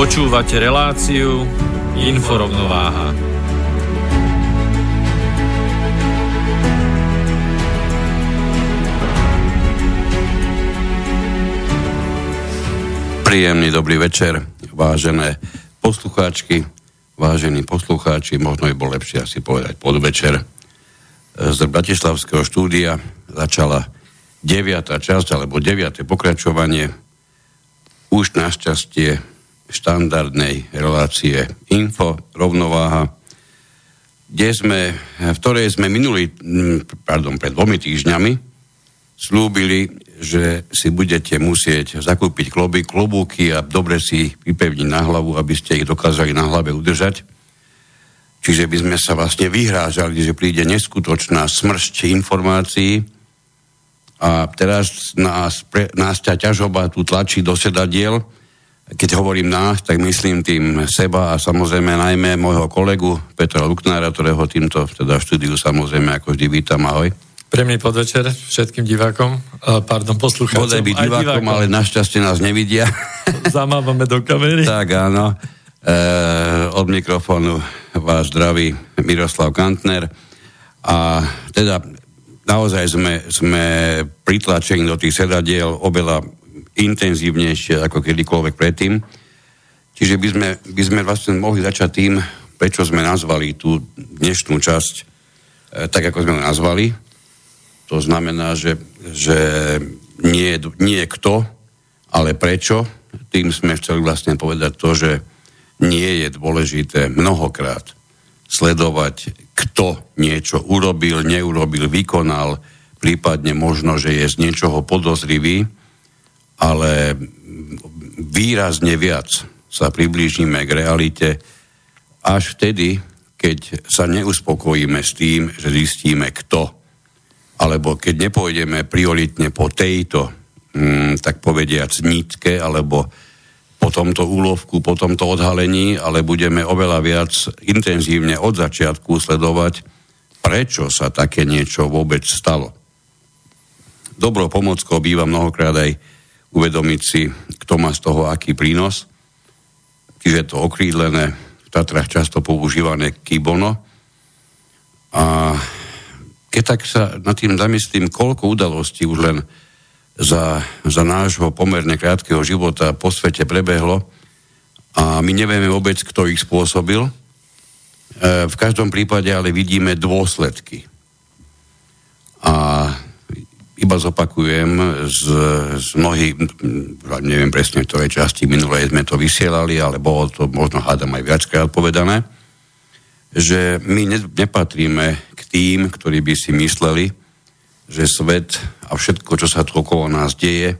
Počúvate reláciu Inforovnováha. Príjemný dobrý večer, vážené poslucháčky, vážení poslucháči, možno by bolo lepšie asi povedať podvečer. Z Bratislavského štúdia začala deviatá časť, alebo deviaté pokračovanie. Už našťastie štandardnej relácie Info, rovnováha, kde sme, v ktorej sme minulý, pardon, pred dvomi týždňami slúbili, že si budete musieť zakúpiť kloby, klobúky a dobre si vypevniť na hlavu, aby ste ich dokázali na hlave udržať. Čiže by sme sa vlastne vyhrážali, že príde neskutočná smršť informácií a teraz nás, pre, nás ťa ťažoba tu tlačí do sedadiel, keď hovorím nás, tak myslím tým seba a samozrejme najmä môjho kolegu Petra Luknára, ktorého týmto teda v štúdiu samozrejme ako vždy vítam. Ahoj. Príjemný podvečer všetkým divákom, pardon, poslucháčom. Bodaj by divákom, divákom, ale našťastie nás nevidia. Zamávame do kamery. tak áno. E, od mikrofónu vás zdraví Miroslav Kantner. A teda naozaj sme, sme pritlačení do tých sedadiel oveľa intenzívnejšie ako kedykoľvek predtým. Čiže by sme, by sme vlastne mohli začať tým, prečo sme nazvali tú dnešnú časť e, tak, ako sme ju nazvali. To znamená, že, že nie, nie kto, ale prečo. Tým sme chceli vlastne povedať to, že nie je dôležité mnohokrát sledovať, kto niečo urobil, neurobil, vykonal, prípadne možno, že je z niečoho podozrivý, ale výrazne viac sa priblížime k realite až vtedy, keď sa neuspokojíme s tým, že zistíme kto, alebo keď nepôjdeme prioritne po tejto, mm, tak povediac, nitke, alebo po tomto úlovku, po tomto odhalení, ale budeme oveľa viac intenzívne od začiatku sledovať, prečo sa také niečo vôbec stalo. Dobrou pomockou býva mnohokrát aj uvedomiť si, kto má z toho aký prínos. Čiže to okrídlené, v Tatrach často používané kibono. A keď tak sa nad tým zamyslím, koľko udalostí už len za, za nášho pomerne krátkeho života po svete prebehlo a my nevieme vôbec, kto ich spôsobil. E, v každom prípade ale vidíme dôsledky. A iba zopakujem z, z mnohých, neviem presne, v ktorej časti minulej sme to vysielali, ale bolo to možno hádam aj viackrát povedané, že my ne, nepatríme k tým, ktorí by si mysleli, že svet a všetko, čo sa tu okolo nás deje,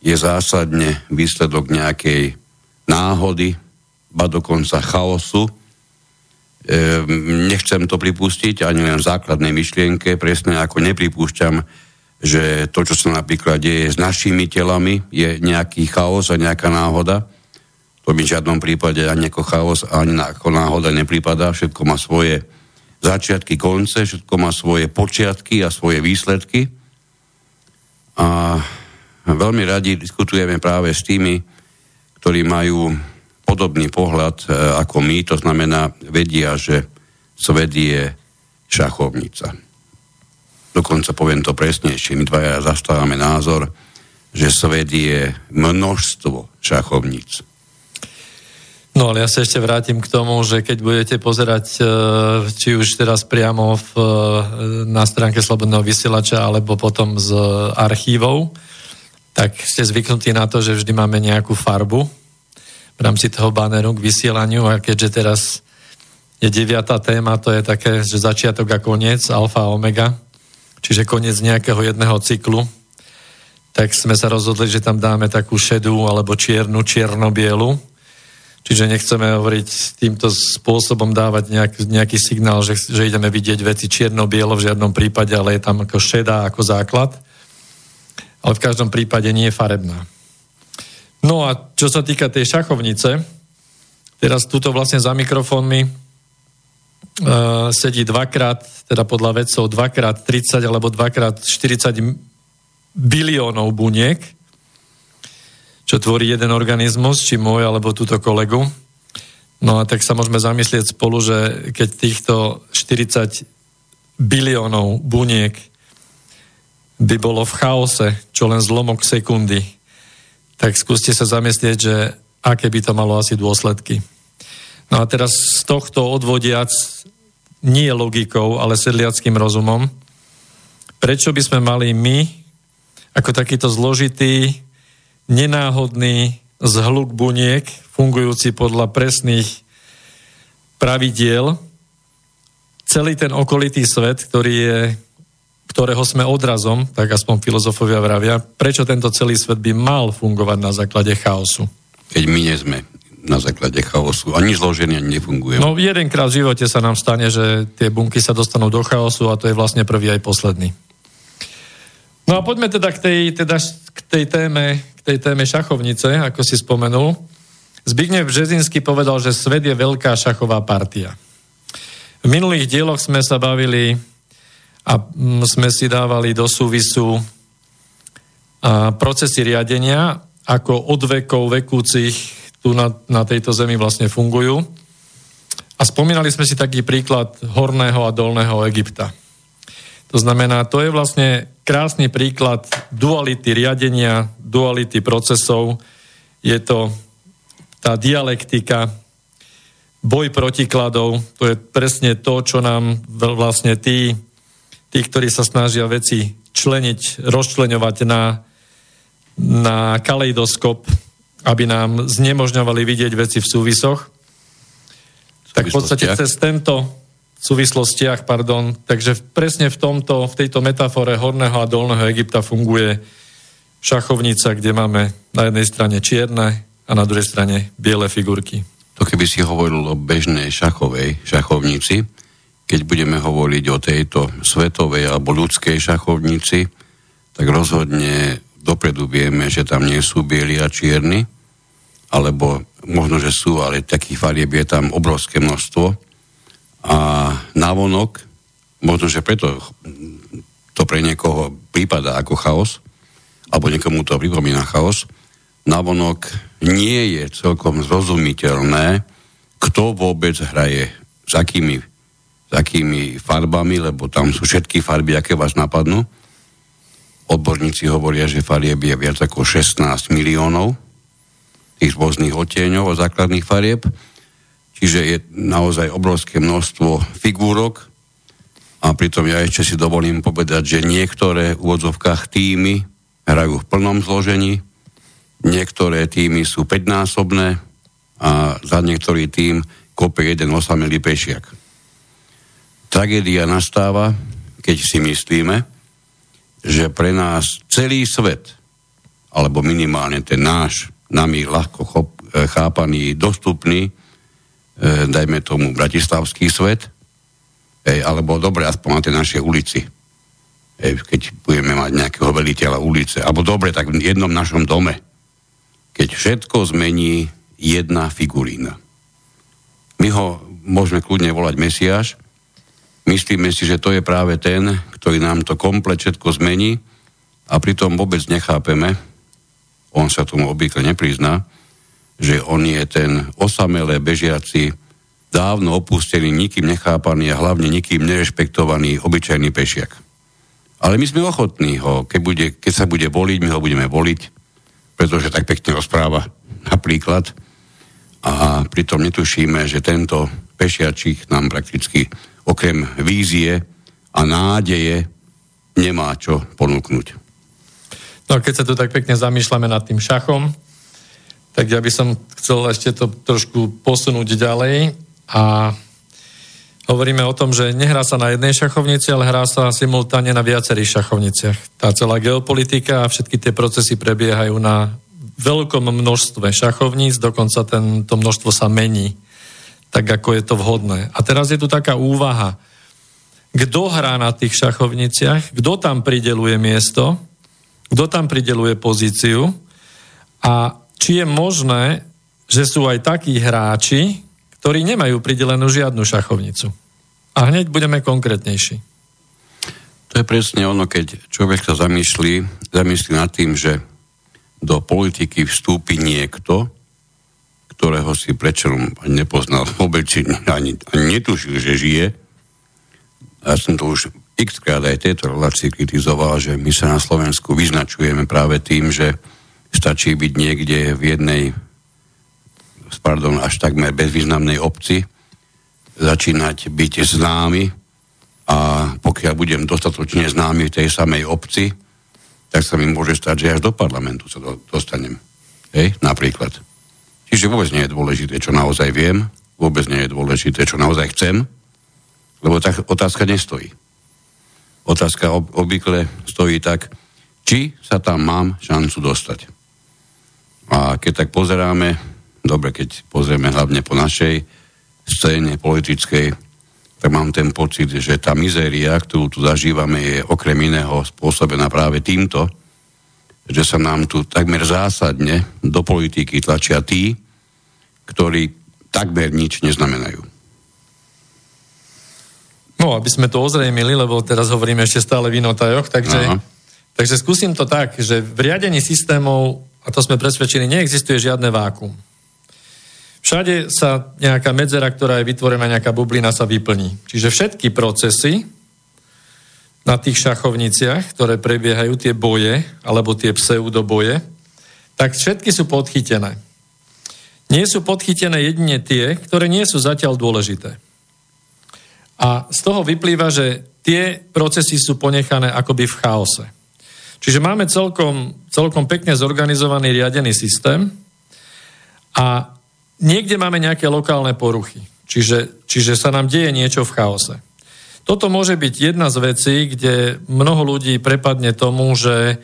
je zásadne výsledok nejakej náhody, ba dokonca chaosu. E, nechcem to pripustiť ani len v základnej myšlienke, presne ako nepripúšťam že to, čo sa napríklad deje s našimi telami, je nejaký chaos a nejaká náhoda. To mi v žiadnom prípade ani ako chaos, ani ako náhoda neprípada. Všetko má svoje začiatky, konce, všetko má svoje počiatky a svoje výsledky. A veľmi radi diskutujeme práve s tými, ktorí majú podobný pohľad e, ako my, to znamená, vedia, že svet je šachovnica dokonca poviem to presnejšie, my dvaja zastávame názor, že svet je množstvo šachovníc. No ale ja sa ešte vrátim k tomu, že keď budete pozerať e, či už teraz priamo v, e, na stránke Slobodného vysielača alebo potom z archívov, tak ste zvyknutí na to, že vždy máme nejakú farbu v rámci toho baneru k vysielaniu a keďže teraz je deviatá téma, to je také, že začiatok a koniec, alfa a omega, čiže koniec nejakého jedného cyklu, tak sme sa rozhodli, že tam dáme takú šedú alebo čiernu, čierno-bielu, Čiže nechceme hovoriť týmto spôsobom dávať nejak, nejaký signál, že, že ideme vidieť veci čierno-bielo v žiadnom prípade, ale je tam ako šedá ako základ. Ale v každom prípade nie je farebná. No a čo sa týka tej šachovnice, teraz tuto vlastne za mikrofónmi uh, sedí dvakrát, teda podľa vedcov dvakrát 30 alebo dvakrát 40 biliónov buniek, čo tvorí jeden organizmus, či môj, alebo túto kolegu. No a tak sa môžeme zamyslieť spolu, že keď týchto 40 biliónov buniek by bolo v chaose, čo len zlomok sekundy, tak skúste sa zamyslieť, že aké by to malo asi dôsledky. No a teraz z tohto odvodiac nie logikou, ale sedliackým rozumom, prečo by sme mali my, ako takýto zložitý, nenáhodný zhluk buniek, fungujúci podľa presných pravidiel, celý ten okolitý svet, ktorý je, ktorého sme odrazom, tak aspoň filozofovia vravia, prečo tento celý svet by mal fungovať na základe chaosu? Keď my nie sme na základe chaosu. Ani zloženie ani nefunguje. No jedenkrát v živote sa nám stane, že tie bunky sa dostanú do chaosu a to je vlastne prvý aj posledný. No a poďme teda k tej, teda k tej téme, k tej téme šachovnice, ako si spomenul. Zbigniew Březinsky povedal, že svet je veľká šachová partia. V minulých dieloch sme sa bavili a mm, sme si dávali do súvisu procesy riadenia, ako od vekov vekúcich tu na, na tejto zemi vlastne fungujú. A spomínali sme si taký príklad horného a dolného Egypta. To znamená, to je vlastne krásny príklad duality riadenia, duality procesov. Je to tá dialektika, boj protikladov, to je presne to, čo nám vlastne tí, tí ktorí sa snažia veci členiť, rozčleňovať na, na kaleidoskop, aby nám znemožňovali vidieť veci v súvisoch. Tak v podstate cez tento súvislostiach, pardon. Takže presne v, tomto, v tejto metafore horného a dolného Egypta funguje šachovnica, kde máme na jednej strane čierne a na druhej strane biele figurky. To keby si hovoril o bežnej šachovej šachovnici, keď budeme hovoriť o tejto svetovej alebo ľudskej šachovnici, tak rozhodne dopredu vieme, že tam nie sú bieli a čierni, alebo možno, že sú, ale takých farieb je tam obrovské množstvo a návonok, možno, že preto to pre niekoho prípada ako chaos, alebo niekomu to pripomína chaos, návonok nie je celkom zrozumiteľné, kto vôbec hraje, s akými, s akými farbami, lebo tam sú všetky farby, aké vás napadnú. Odborníci hovoria, že farieb je viac ako 16 miliónov tých rôznych odtieňov a základných farieb Čiže je naozaj obrovské množstvo figúrok a pritom ja ešte si dovolím povedať, že niektoré v úvodzovkách týmy hrajú v plnom zložení, niektoré týmy sú 5-násobné a za niektorý tým kope jeden osamelý pešiak. Tragédia nastáva, keď si myslíme, že pre nás celý svet, alebo minimálne ten náš, nami ľahko chop, chápaný, dostupný, e, dajme tomu, bratislavský svet, e, alebo dobre, aspoň na tej našej ulici. E, keď budeme mať nejakého veliteľa ulice. Alebo dobre, tak v jednom našom dome. Keď všetko zmení jedna figurína. My ho môžeme kľudne volať Mesiáš. Myslíme si, že to je práve ten, ktorý nám to komplet všetko zmení a pritom vôbec nechápeme, on sa tomu obvykle neprizná, že on je ten osamelé bežiaci, dávno opustený, nikým nechápaný a hlavne nikým nerešpektovaný obyčajný pešiak. Ale my sme ochotní ho, keď, bude, keď sa bude voliť, my ho budeme voliť, pretože tak pekne rozpráva napríklad. a pritom netušíme, že tento pešiačik nám prakticky okrem vízie a nádeje nemá čo ponúknuť. No keď sa tu tak pekne zamýšľame nad tým šachom, tak ja by som chcel ešte to trošku posunúť ďalej a hovoríme o tom, že nehrá sa na jednej šachovnici, ale hrá sa simultáne na viacerých šachovniciach. Tá celá geopolitika a všetky tie procesy prebiehajú na veľkom množstve šachovníc, dokonca ten, to množstvo sa mení, tak ako je to vhodné. A teraz je tu taká úvaha, kto hrá na tých šachovniciach, kto tam prideluje miesto, kto tam prideluje pozíciu a či je možné, že sú aj takí hráči, ktorí nemajú pridelenú žiadnu šachovnicu. A hneď budeme konkrétnejší. To je presne ono, keď človek sa zamýšľi, zamyslí nad tým, že do politiky vstúpi niekto, ktorého si prečerom nepoznal vôbec, ani, ani netušil, že žije. Ja som to už x aj tejto relácii kritizoval, že my sa na Slovensku vyznačujeme práve tým, že stačí byť niekde v jednej pardon, až takmer bezvýznamnej obci, začínať byť známy a pokiaľ budem dostatočne známy v tej samej obci, tak sa mi môže stať, že až do parlamentu sa do, dostanem. Hej, napríklad. Čiže vôbec nie je dôležité, čo naozaj viem, vôbec nie je dôležité, čo naozaj chcem, lebo tá otázka nestojí. Otázka ob, obvykle stojí tak, či sa tam mám šancu dostať. A keď tak pozeráme, dobre, keď pozrieme hlavne po našej scéne politickej, tak mám ten pocit, že tá mizéria, ktorú tu zažívame, je okrem iného spôsobená práve týmto, že sa nám tu takmer zásadne do politiky tlačia tí, ktorí takmer nič neznamenajú. No, aby sme to ozrejmili, lebo teraz hovoríme ešte stále v inotajoch, takže, takže skúsim to tak, že v riadení systémov, a to sme presvedčení, neexistuje žiadne vákum. Všade sa nejaká medzera, ktorá je vytvorená, nejaká bublina sa vyplní. Čiže všetky procesy na tých šachovniciach, ktoré prebiehajú, tie boje, alebo tie pseudoboje, tak všetky sú podchytené. Nie sú podchytené jedine tie, ktoré nie sú zatiaľ dôležité. A z toho vyplýva, že tie procesy sú ponechané akoby v chaose. Čiže máme celkom, celkom pekne zorganizovaný riadený systém a niekde máme nejaké lokálne poruchy. Čiže, čiže sa nám deje niečo v chaose. Toto môže byť jedna z vecí, kde mnoho ľudí prepadne tomu, že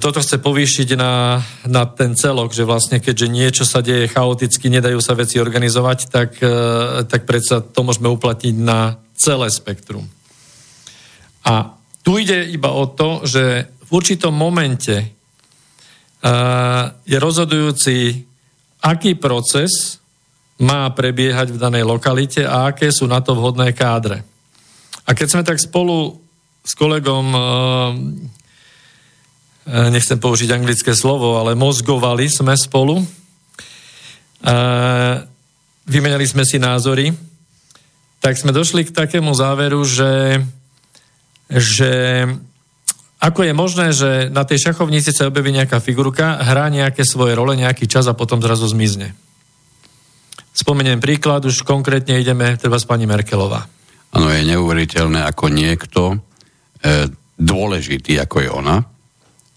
toto chce povýšiť na, na ten celok, že vlastne keďže niečo sa deje chaoticky, nedajú sa veci organizovať, tak, e, tak predsa to môžeme uplatniť na celé spektrum. A tu ide iba o to, že v určitom momente uh, je rozhodujúci aký proces má prebiehať v danej lokalite a aké sú na to vhodné kádre. A keď sme tak spolu s kolegom, eh, eh, nechcem použiť anglické slovo, ale mozgovali sme spolu, eh, vymenali sme si názory, tak sme došli k takému záveru, že, že ako je možné, že na tej šachovnici sa objaví nejaká figurka, hrá nejaké svoje role nejaký čas a potom zrazu zmizne. Spomeniem príklad, už konkrétne ideme treba s pani Merkelová. Áno, je neuveriteľné, ako niekto e, dôležitý, ako je ona,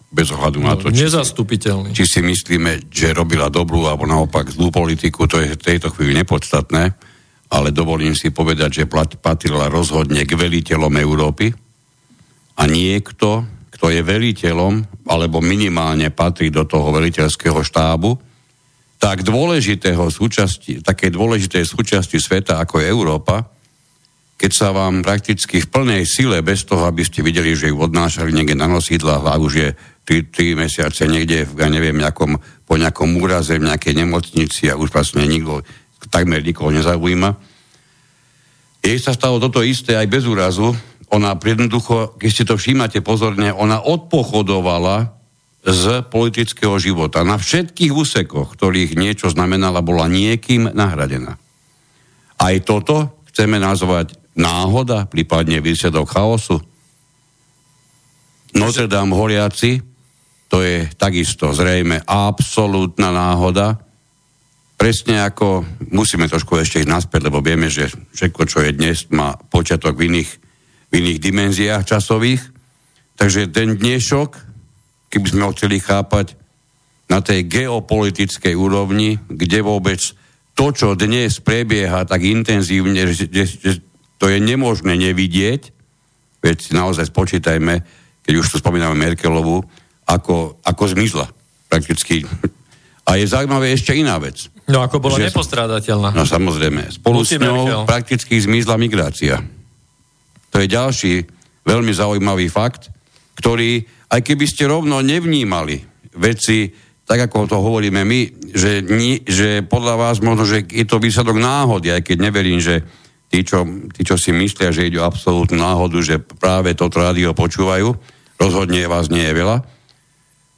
bez ohľadu na to, či nezastupiteľný. Si, či si myslíme, že robila dobrú alebo naopak zlú politiku, to je v tejto chvíli nepodstatné, ale dovolím si povedať, že patrila rozhodne k veliteľom Európy a niekto, kto je veliteľom, alebo minimálne patrí do toho veliteľského štábu, tak dôležitého súčasti, také dôležitej súčasti sveta, ako je Európa, keď sa vám prakticky v plnej sile, bez toho, aby ste videli, že ju odnášali niekde na nosidlách a už je 3, 3 mesiace niekde, ja neviem, nejakom, po nejakom úraze v nejakej nemocnici a už vlastne nikto, takmer nikoho nezaujíma. Jej sa stalo toto isté aj bez úrazu, ona jednoducho, keď si to všímate pozorne, ona odpochodovala z politického života. Na všetkých úsekoch, ktorých niečo znamenala, bola niekým nahradená. Aj toto chceme nazvať náhoda, prípadne výsledok chaosu. Notre Dame horiaci, to je takisto zrejme absolútna náhoda, presne ako musíme trošku ešte ísť naspäť, lebo vieme, že všetko, čo je dnes, má počiatok v iných, v iných dimenziách časových. Takže ten dnešok, keby sme ho chceli chápať na tej geopolitickej úrovni, kde vôbec to, čo dnes prebieha tak intenzívne, že, že, že to je nemožné nevidieť, veď naozaj spočítajme, keď už tu spomíname Merkelovu, ako, ako zmizla prakticky. A je zaujímavé ešte iná vec. No ako bola že, nepostrádateľná. No samozrejme. Spolu s ňou prakticky zmizla migrácia. To je ďalší veľmi zaujímavý fakt, ktorý, aj keby ste rovno nevnímali veci, tak ako to hovoríme my, že, ni, že podľa vás možno, že je to výsledok náhody, aj keď neverím, že tí, čo, tí, čo si myslia, že ide o absolútnu náhodu, že práve toto rádio počúvajú, rozhodne vás nie je veľa,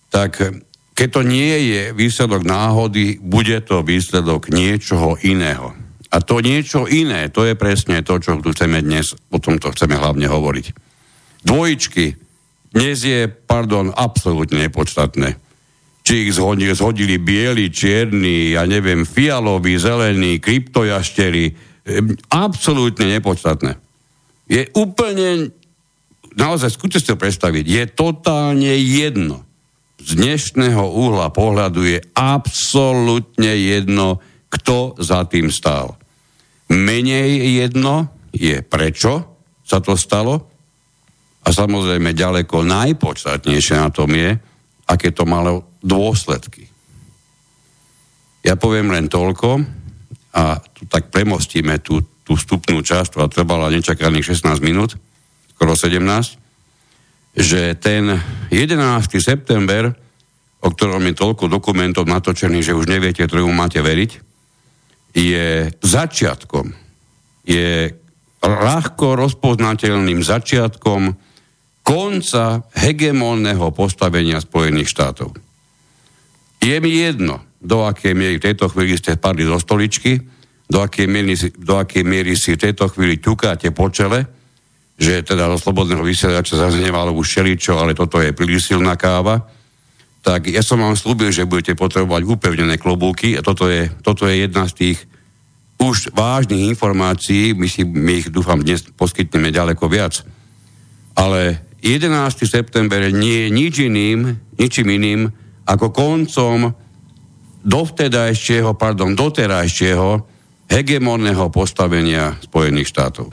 tak keď to nie je výsledok náhody, bude to výsledok niečoho iného. A to niečo iné, to je presne to, čo tu chceme dnes, o tomto chceme hlavne hovoriť. Dvojičky dnes je, pardon, absolútne nepodstatné. Či ich zhodili, zhodili bieli, čierni, ja neviem, fialoví, zelení, kryptojašteri, absolútne nepodstatné. Je úplne, naozaj skúste si to predstaviť, je totálne jedno, z dnešného uhla pohľadu je absolútne jedno, kto za tým stál. Menej jedno je prečo sa to stalo a samozrejme ďaleko najpodstatnejšie na tom je, aké to malo dôsledky. Ja poviem len toľko a tu tak premostíme tú, tú vstupnú časť, ktorá trvala nečakaných 16 minút, skoro 17, že ten 11. september, o ktorom je toľko dokumentov natočených, že už neviete, ktorému máte veriť, je začiatkom, je ľahko rozpoznateľným začiatkom konca hegemónneho postavenia Spojených štátov. Je mi jedno, do akej miery v tejto chvíli ste padli do stoličky, do akej miery, do akej miery si v tejto chvíli ťukáte po čele, že teda do slobodného vysielača zaznievalo už šeličo, ale toto je príliš silná káva, tak ja som vám slúbil, že budete potrebovať upevnené klobúky a toto je, toto je jedna z tých už vážnych informácií, my, si, my ich dúfam dnes poskytneme ďaleko viac. Ale 11. september nie je nič iným, ničím iným ako koncom dovtedajšieho, pardon, doterajšieho hegemónneho postavenia Spojených štátov.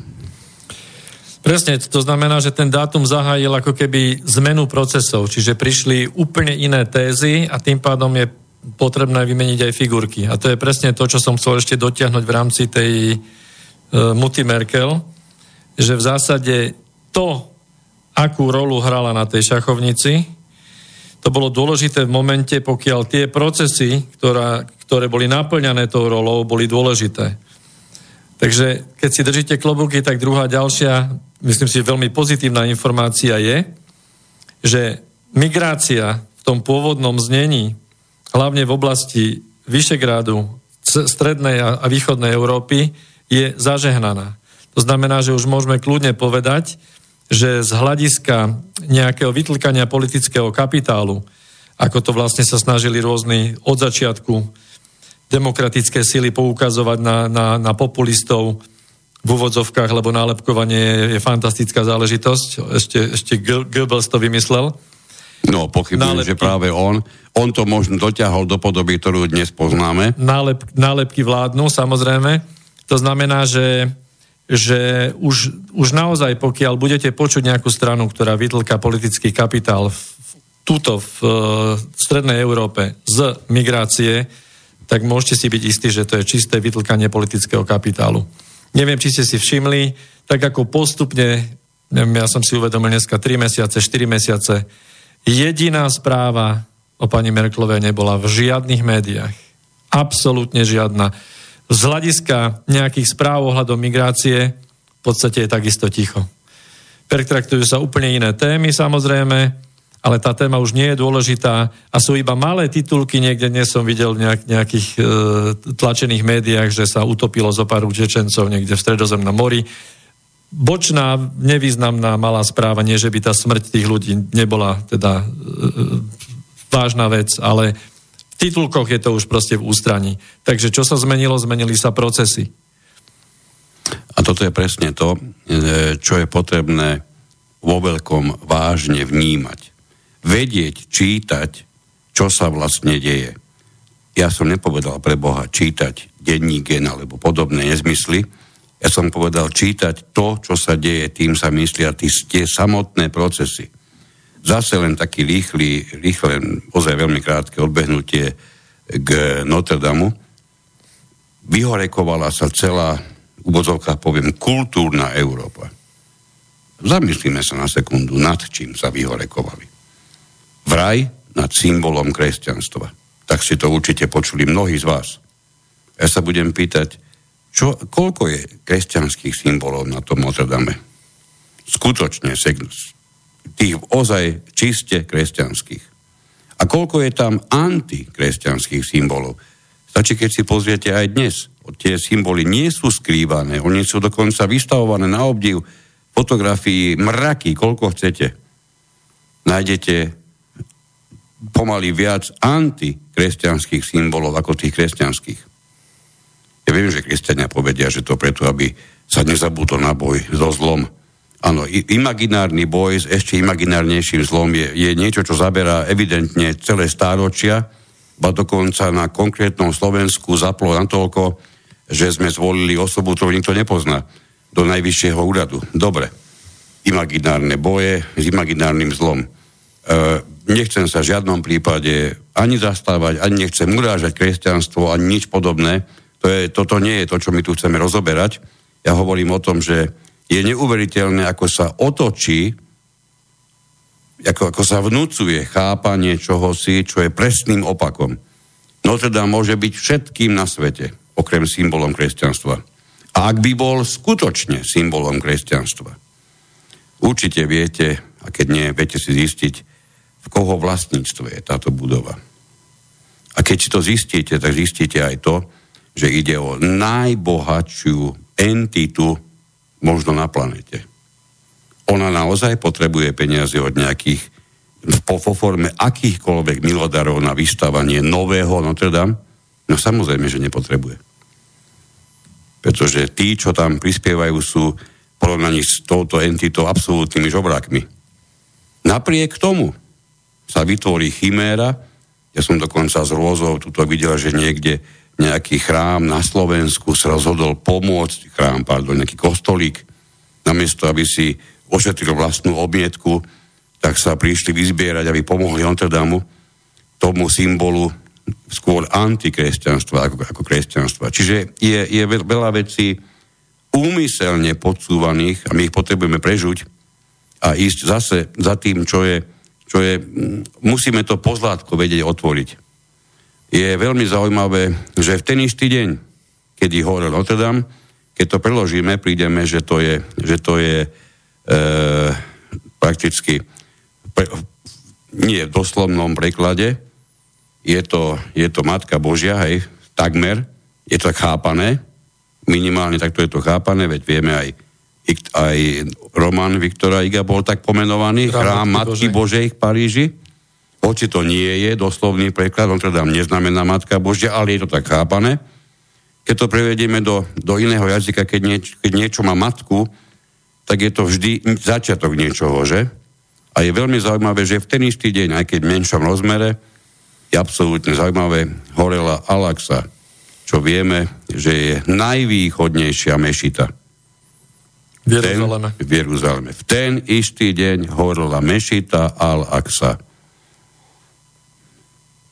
Presne, to znamená, že ten dátum zahájil ako keby zmenu procesov, čiže prišli úplne iné tézy a tým pádom je potrebné vymeniť aj figurky. A to je presne to, čo som chcel ešte dotiahnuť v rámci tej e, Muty Merkel, že v zásade to, akú rolu hrala na tej šachovnici, to bolo dôležité v momente, pokiaľ tie procesy, ktorá, ktoré boli naplňané tou rolou, boli dôležité. Takže keď si držíte klobúky, tak druhá ďalšia, myslím si, veľmi pozitívna informácia je, že migrácia v tom pôvodnom znení, hlavne v oblasti Vyšegrádu, strednej a východnej Európy, je zažehnaná. To znamená, že už môžeme kľudne povedať, že z hľadiska nejakého vytlkania politického kapitálu, ako to vlastne sa snažili rôzni od začiatku demokratické síly poukazovať na, na, na populistov v úvodzovkách, lebo nálepkovanie je, je fantastická záležitosť. Ešte, ešte Goebbels to vymyslel. No, pochybujem, nálepky. že práve on. On to možno doťahol do podoby, ktorú dnes poznáme. Nálep, nálepky vládnu, samozrejme. To znamená, že, že už, už naozaj, pokiaľ budete počuť nejakú stranu, ktorá vytlká politický kapitál v, túto v, v strednej Európe z migrácie, tak môžete si byť istí, že to je čisté vytlkanie politického kapitálu. Neviem, či ste si všimli, tak ako postupne, ja som si uvedomil dneska 3 mesiace, 4 mesiace, jediná správa o pani Merklovej nebola v žiadnych médiách. Absolútne žiadna. Z hľadiska nejakých správ ohľadom migrácie v podstate je takisto ticho. Pertraktujú sa úplne iné témy, samozrejme, ale tá téma už nie je dôležitá a sú iba malé titulky, niekde dnes som videl v nejak, nejakých e, tlačených médiách, že sa utopilo zo pár utečencov niekde v stredozemnom mori. Bočná, nevýznamná malá správa, nie že by tá smrť tých ľudí nebola teda e, vážna vec, ale v titulkoch je to už proste v ústraní. Takže čo sa zmenilo? Zmenili sa procesy. A toto je presne to, e, čo je potrebné vo veľkom vážne vnímať. Vedieť, čítať, čo sa vlastne deje. Ja som nepovedal pre Boha čítať denní gen alebo podobné nezmysly. Ja som povedal čítať to, čo sa deje, tým sa myslia tie samotné procesy. Zase len taký rýchly, rýchle, ozaj veľmi krátke odbehnutie k Notre Dame. Vyhorekovala sa celá, v úvodzovkách poviem, kultúrna Európa. Zamyslíme sa na sekundu, nad čím sa vyhorekovali. Vraj nad symbolom kresťanstva. Tak si to určite počuli mnohí z vás. Ja sa budem pýtať, čo, koľko je kresťanských symbolov na tom Notre Dame? Skutočne, tých ozaj čiste kresťanských. A koľko je tam antikresťanských symbolov? Stačí, keď si pozriete aj dnes. Tie symboly nie sú skrývané, oni sú dokonca vystavované na obdiv fotografii mraky, koľko chcete. Nájdete pomaly viac antikresťanských symbolov ako tých kresťanských. Ja viem, že kresťania povedia, že to preto, aby sa nezabudol na boj so zlom. Áno, imaginárny boj s ešte imaginárnejším zlom je, je niečo, čo zaberá evidentne celé stáročia, ba dokonca na konkrétnom Slovensku zaplo natoľko, že sme zvolili osobu, ktorú nikto nepozná do najvyššieho úradu. Dobre, imaginárne boje s imaginárnym zlom. E, nechcem sa v žiadnom prípade ani zastávať, ani nechcem urážať kresťanstvo, ani nič podobné. To je, toto nie je to, čo my tu chceme rozoberať. Ja hovorím o tom, že je neuveriteľné, ako sa otočí, ako, ako sa vnúcuje chápanie čohosi, čo je presným opakom. No teda môže byť všetkým na svete, okrem symbolom kresťanstva. A ak by bol skutočne symbolom kresťanstva, určite viete, a keď nie, viete si zistiť, v koho vlastníctve je táto budova. A keď si to zistíte, tak zistíte aj to, že ide o najbohatšiu entitu možno na planete. Ona naozaj potrebuje peniaze od nejakých po, po forme akýchkoľvek milodarov na vystavanie nového Notre Dame? No samozrejme, že nepotrebuje. Pretože tí, čo tam prispievajú, sú porovnaní s touto entitou absolútnymi žobrákmi. Napriek tomu sa vytvorí chiméra, ja som dokonca z Rôzov tuto videl, že niekde nejaký chrám na Slovensku sa rozhodol pomôcť, chrám, pardon, nejaký kostolík, namiesto aby si ošetril vlastnú obmietku, tak sa prišli vyzbierať, aby pomohli Notre Damu, tomu symbolu skôr antikresťanstva ako, ako kresťanstva. Čiže je, je veľa vecí úmyselne podsúvaných a my ich potrebujeme prežuť a ísť zase za tým, čo je, čo je musíme to pozlátko vedieť otvoriť je veľmi zaujímavé, že v ten istý deň, kedy horel Notre Dame, keď to preložíme, prídeme, že to je, že to je e, prakticky pre, nie v doslovnom preklade, je to, je to Matka Božia, hej, takmer, je to chápané, minimálne takto je to chápané, veď vieme aj, aj román Viktora Iga bol tak pomenovaný, chrám Matky Božej v Paríži, hoci to nie je doslovný preklad, on teda neznamená Matka Božia, ale je to tak chápané. Keď to prevedieme do, do iného jazyka, keď, nieč, keď niečo má matku, tak je to vždy začiatok niečoho, že? A je veľmi zaujímavé, že v ten istý deň, aj keď v menšom rozmere, je absolútne zaujímavé, horela Alaxa, čo vieme, že je najvýchodnejšia mešita. V Jeruzaleme. v Jeruzaleme. V ten istý deň horela mešita Al-Aqsa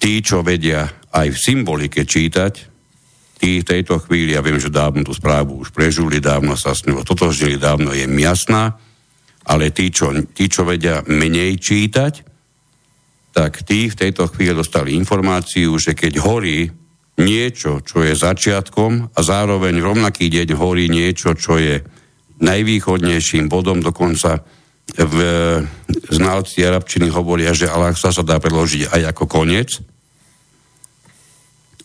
tí, čo vedia aj v symbolike čítať, tí v tejto chvíli, ja viem, že dávno tú správu už prežuli, dávno sa s ňou totožnili, dávno je jasná, ale tí čo, tí, čo vedia menej čítať, tak tí v tejto chvíli dostali informáciu, že keď horí niečo, čo je začiatkom a zároveň rovnaký deň horí niečo, čo je najvýchodnejším bodom, dokonca v znalci arabčiny hovoria, že Allah sa dá preložiť aj ako koniec,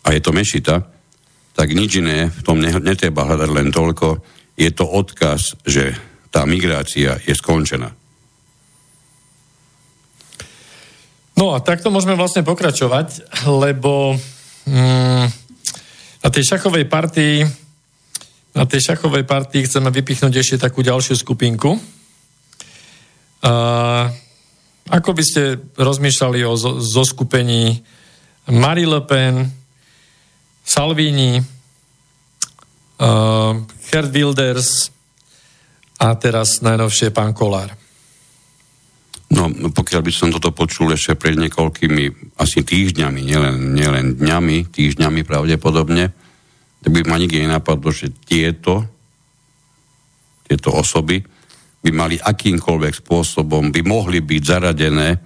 a je to mešita, tak nič iné v tom netreba hľadať len toľko. Je to odkaz, že tá migrácia je skončená. No a takto môžeme vlastne pokračovať, lebo mm, na tej šachovej partii na tej šachovej partii chceme vypichnúť ešte takú ďalšiu skupinku. A, ako by ste rozmýšľali o zoskupení Marie Le Pen, Salvini, uh, Gerd Wilders a teraz najnovšie pán Kolár. No, pokiaľ by som toto počul ešte pred niekoľkými asi týždňami, nielen, nielen dňami, týždňami pravdepodobne, tak by ma nikdy nenapadlo, že tieto, tieto osoby by mali akýmkoľvek spôsobom, by mohli byť zaradené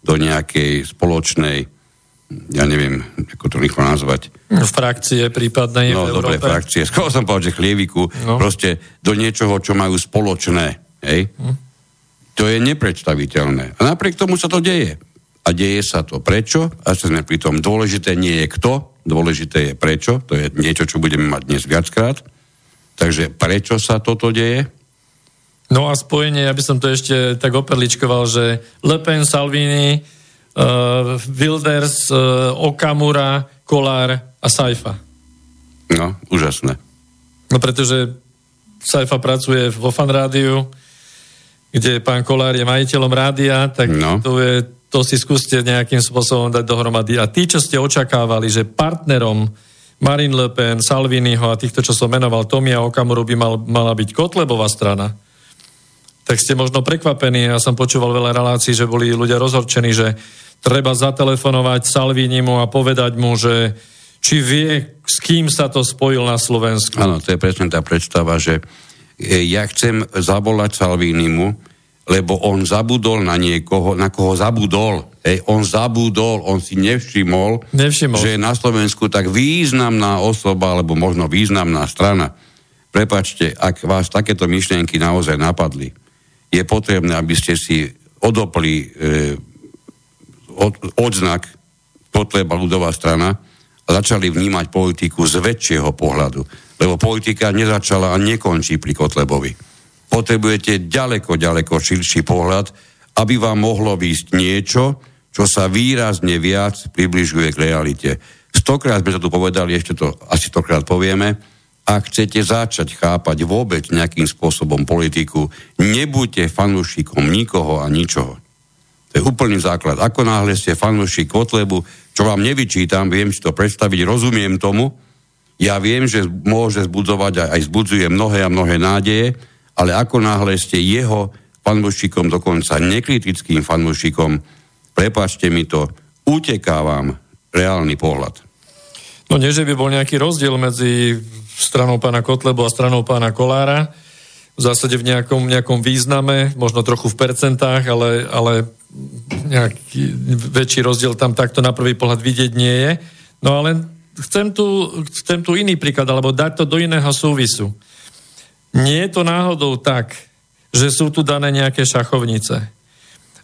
do nejakej spoločnej, ja neviem, ako to rýchlo nazvať. Frakcie prípadnej no, v Európe. dobre, frakcie. Skoro som povedal, že chlieviku, no. proste do niečoho, čo majú spoločné. Hej? Hm. To je nepredstaviteľné. A napriek tomu sa to deje. A deje sa to. Prečo? A sme pri tom. Dôležité nie je kto, dôležité je prečo. To je niečo, čo budeme mať dnes viackrát. Takže prečo sa toto deje? No a spojenie, ja by som to ešte tak operličkoval, že Le Pen, Salvini, uh, Wilders, uh, Okamura, Kolár a Saifa. No, úžasné. No pretože Saifa pracuje vo fan rádiu, kde pán Kolár je majiteľom rádia, tak no. to, je, to si skúste nejakým spôsobom dať dohromady. A tí, čo ste očakávali, že partnerom Marine Le Pen, Salviniho a týchto, čo som menoval, Tomia Okamuru by mal, mala byť Kotlebová strana, tak ste možno prekvapení. Ja som počúval veľa relácií, že boli ľudia rozhorčení, že treba zatelefonovať Salvinimu a povedať mu, že či vie, s kým sa to spojil na Slovensku. Áno, to je presne tá predstava, že e, ja chcem zavolať Salvinimu, lebo on zabudol na niekoho, na koho zabudol. Hej, on zabudol, on si nevšimol, nevšimol, že je na Slovensku tak významná osoba, alebo možno významná strana. Prepačte, ak vás takéto myšlienky naozaj napadli, je potrebné, aby ste si odopli e, od, odznak Kotleba ľudová strana začali vnímať politiku z väčšieho pohľadu. Lebo politika nezačala a nekončí pri Kotlebovi. Potrebujete ďaleko, ďaleko širší pohľad, aby vám mohlo výjsť niečo, čo sa výrazne viac približuje k realite. Stokrát sme to tu povedali, ešte to asi stokrát povieme, ak chcete začať chápať vôbec nejakým spôsobom politiku, nebuďte fanúšikom nikoho a ničoho. Je úplný základ. Ako náhle ste fanúšik Kotlebu, čo vám nevyčítam, viem si to predstaviť, rozumiem tomu, ja viem, že môže zbudzovať a aj zbudzuje mnohé a mnohé nádeje, ale ako náhle ste jeho fanúšikom, dokonca nekritickým fanúšikom, prepačte mi to, uteká vám reálny pohľad. No nie, že by bol nejaký rozdiel medzi stranou pána Kotlebu a stranou pána Kolára. V zásade v nejakom, nejakom význame, možno trochu v percentách, ale, ale nejaký väčší rozdiel tam takto na prvý pohľad vidieť nie je. No ale chcem tu, chcem tu iný príklad, alebo dať to do iného súvisu. Nie je to náhodou tak, že sú tu dané nejaké šachovnice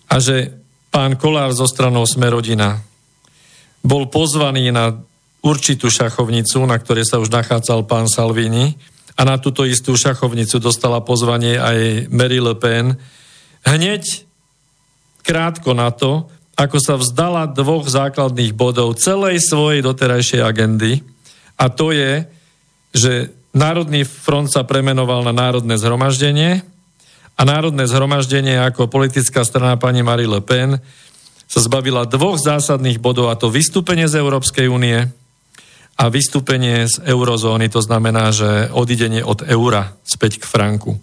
a že pán Kolár zo stranou Smerodina bol pozvaný na určitú šachovnicu, na ktorej sa už nachádzal pán Salvini a na túto istú šachovnicu dostala pozvanie aj Mary Le Pen. Hneď krátko na to, ako sa vzdala dvoch základných bodov celej svojej doterajšej agendy a to je, že Národný front sa premenoval na Národné zhromaždenie a Národné zhromaždenie ako politická strana pani Marie Le Pen sa zbavila dvoch zásadných bodov a to vystúpenie z Európskej únie a vystúpenie z eurozóny, to znamená, že odidenie od eura späť k franku.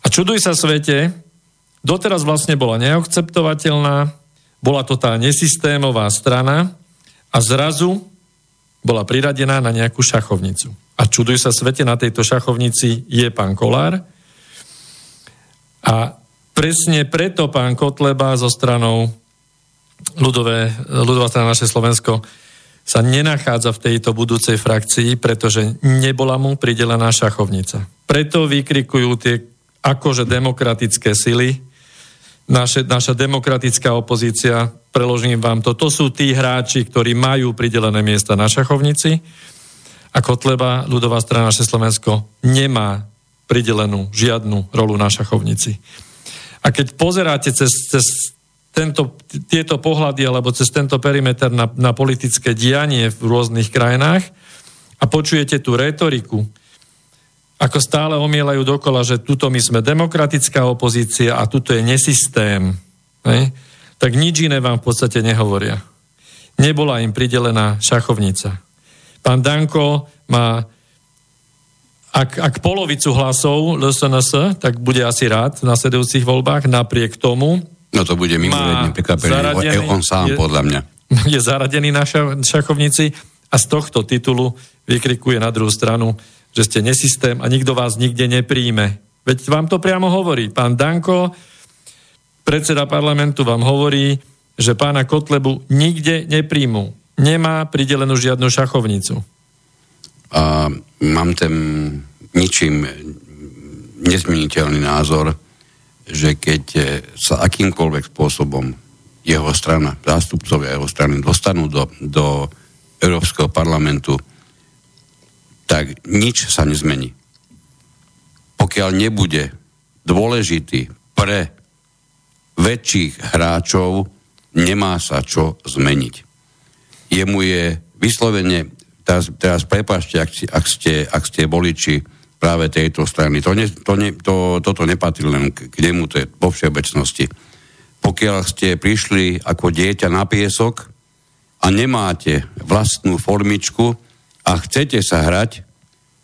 A čuduj sa svete, doteraz vlastne bola neakceptovateľná, bola to tá nesystémová strana a zrazu bola priradená na nejakú šachovnicu. A čuduj sa svete, na tejto šachovnici je pán Kolár. A presne preto pán Kotleba so stranou ľudové, ľudová strana naše Slovensko sa nenachádza v tejto budúcej frakcii, pretože nebola mu pridelená šachovnica. Preto vykrikujú tie akože demokratické sily, naše, naša demokratická opozícia, preložím vám to, to sú tí hráči, ktorí majú pridelené miesta na šachovnici a Kotleba, ľudová strana naše Slovensko, nemá pridelenú žiadnu rolu na šachovnici. A keď pozeráte cez, cez tento, tieto pohľady alebo cez tento perimeter na, na politické dianie v rôznych krajinách a počujete tú retoriku, ako stále omielajú dokola, že tuto my sme demokratická opozícia a tuto je nesystém, ne? tak nič iné vám v podstate nehovoria. Nebola im pridelená šachovnica. Pán Danko má ak, ak polovicu hlasov LSNS, tak bude asi rád v nasledujúcich voľbách. Napriek tomu No to bude mimoriadne prekvapený. On sám, je, podľa mňa. Je zaradený na šachovnici a z tohto titulu vykrikuje na druhú stranu, že ste nesystém a nikto vás nikde nepríjme. Veď vám to priamo hovorí. Pán Danko, predseda parlamentu vám hovorí, že pána Kotlebu nikde nepríjmu. Nemá pridelenú žiadnu šachovnicu. A mám ten ničím nezmeniteľný názor, že keď sa akýmkoľvek spôsobom jeho strana, zástupcovia jeho strany dostanú do, do Európskeho parlamentu, tak nič sa nezmení. Pokiaľ nebude dôležitý pre väčších hráčov, nemá sa čo zmeniť. Jemu je vyslovene, teraz, teraz prepašte, ak, ak, ste, ak ste voliči práve tejto strany. To ne, to ne, to, toto nepatrí len k, k nemu, to je vo všeobecnosti. Pokiaľ ste prišli ako dieťa na piesok a nemáte vlastnú formičku a chcete sa hrať,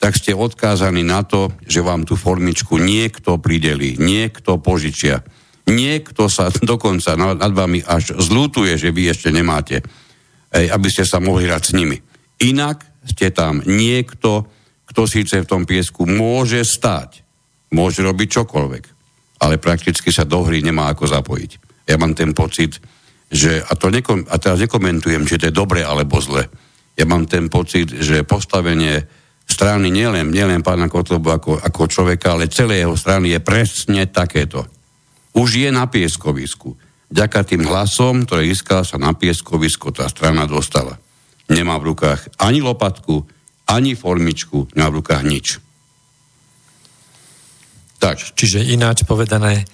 tak ste odkázaní na to, že vám tú formičku niekto prideli, niekto požičia. Niekto sa dokonca nad vami až zlútuje, že vy ešte nemáte, aby ste sa mohli hrať s nimi. Inak ste tam niekto, kto síce v tom piesku môže stať, môže robiť čokoľvek, ale prakticky sa do hry nemá ako zapojiť. Ja mám ten pocit, že, a, to nekom, a teraz nekomentujem, či to je dobre alebo zle, ja mám ten pocit, že postavenie strany nielen, nielen pána Kotlobu ako, ako človeka, ale celé jeho strany je presne takéto. Už je na pieskovisku. Ďaka tým hlasom, ktoré získala sa na pieskovisko, tá strana dostala. Nemá v rukách ani lopatku, ani formičku, nemá v rukách nič. Tak. Čiže ináč povedané,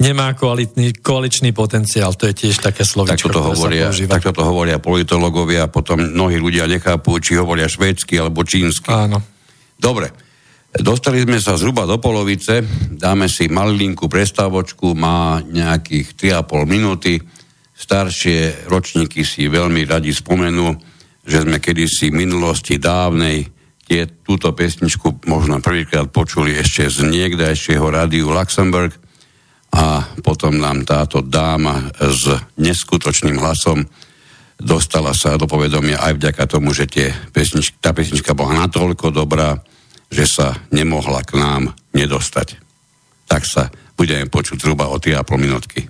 nemá koalitný, koaličný potenciál, to je tiež také slovičko, takto to hovoria, Takto to hovoria politológovia, potom mnohí ľudia nechápu, či hovoria švédsky alebo čínsky. Áno. Dobre, dostali sme sa zhruba do polovice, dáme si malinku prestávočku, má nejakých 3,5 minúty, staršie ročníky si veľmi radi spomenú, že sme kedysi v minulosti dávnej tie, túto pesničku možno prvýkrát počuli ešte z niekdajšieho rádiu Luxemburg a potom nám táto dáma s neskutočným hlasom dostala sa do povedomia aj vďaka tomu, že tie pesnička, tá pesnička bola natoľko dobrá, že sa nemohla k nám nedostať. Tak sa budeme počuť zhruba o 3,5 minútky.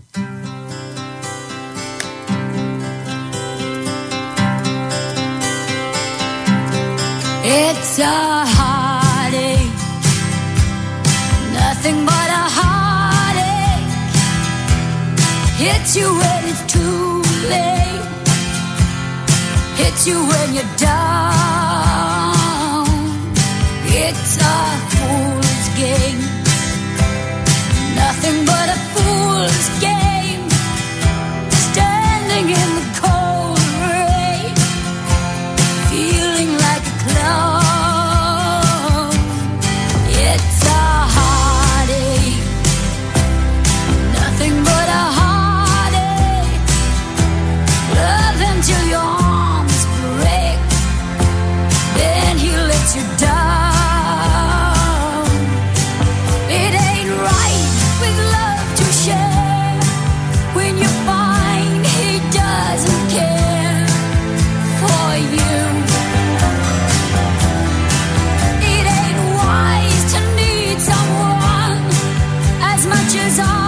It's a heartache, nothing but Hits you when it's too late, hits you when you're down. It's a pictures on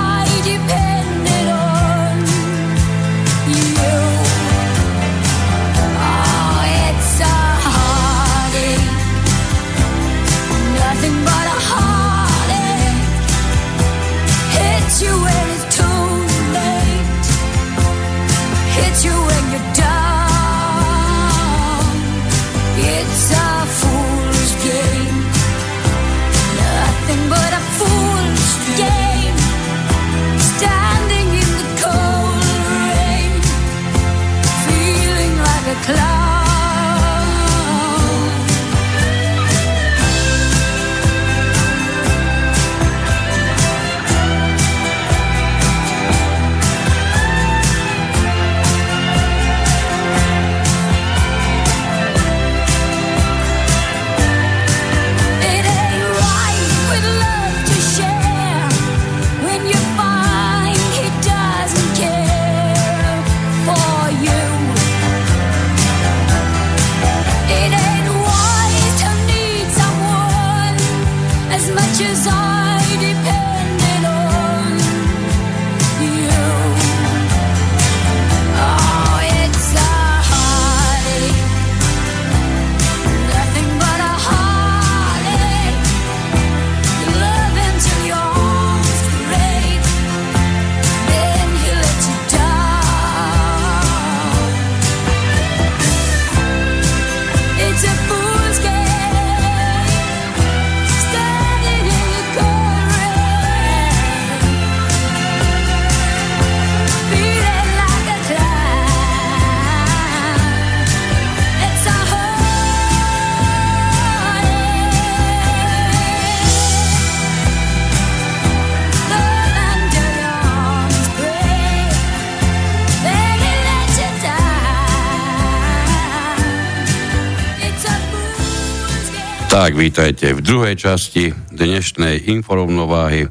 Tak, vítajte v druhej časti dnešnej informovnováhy,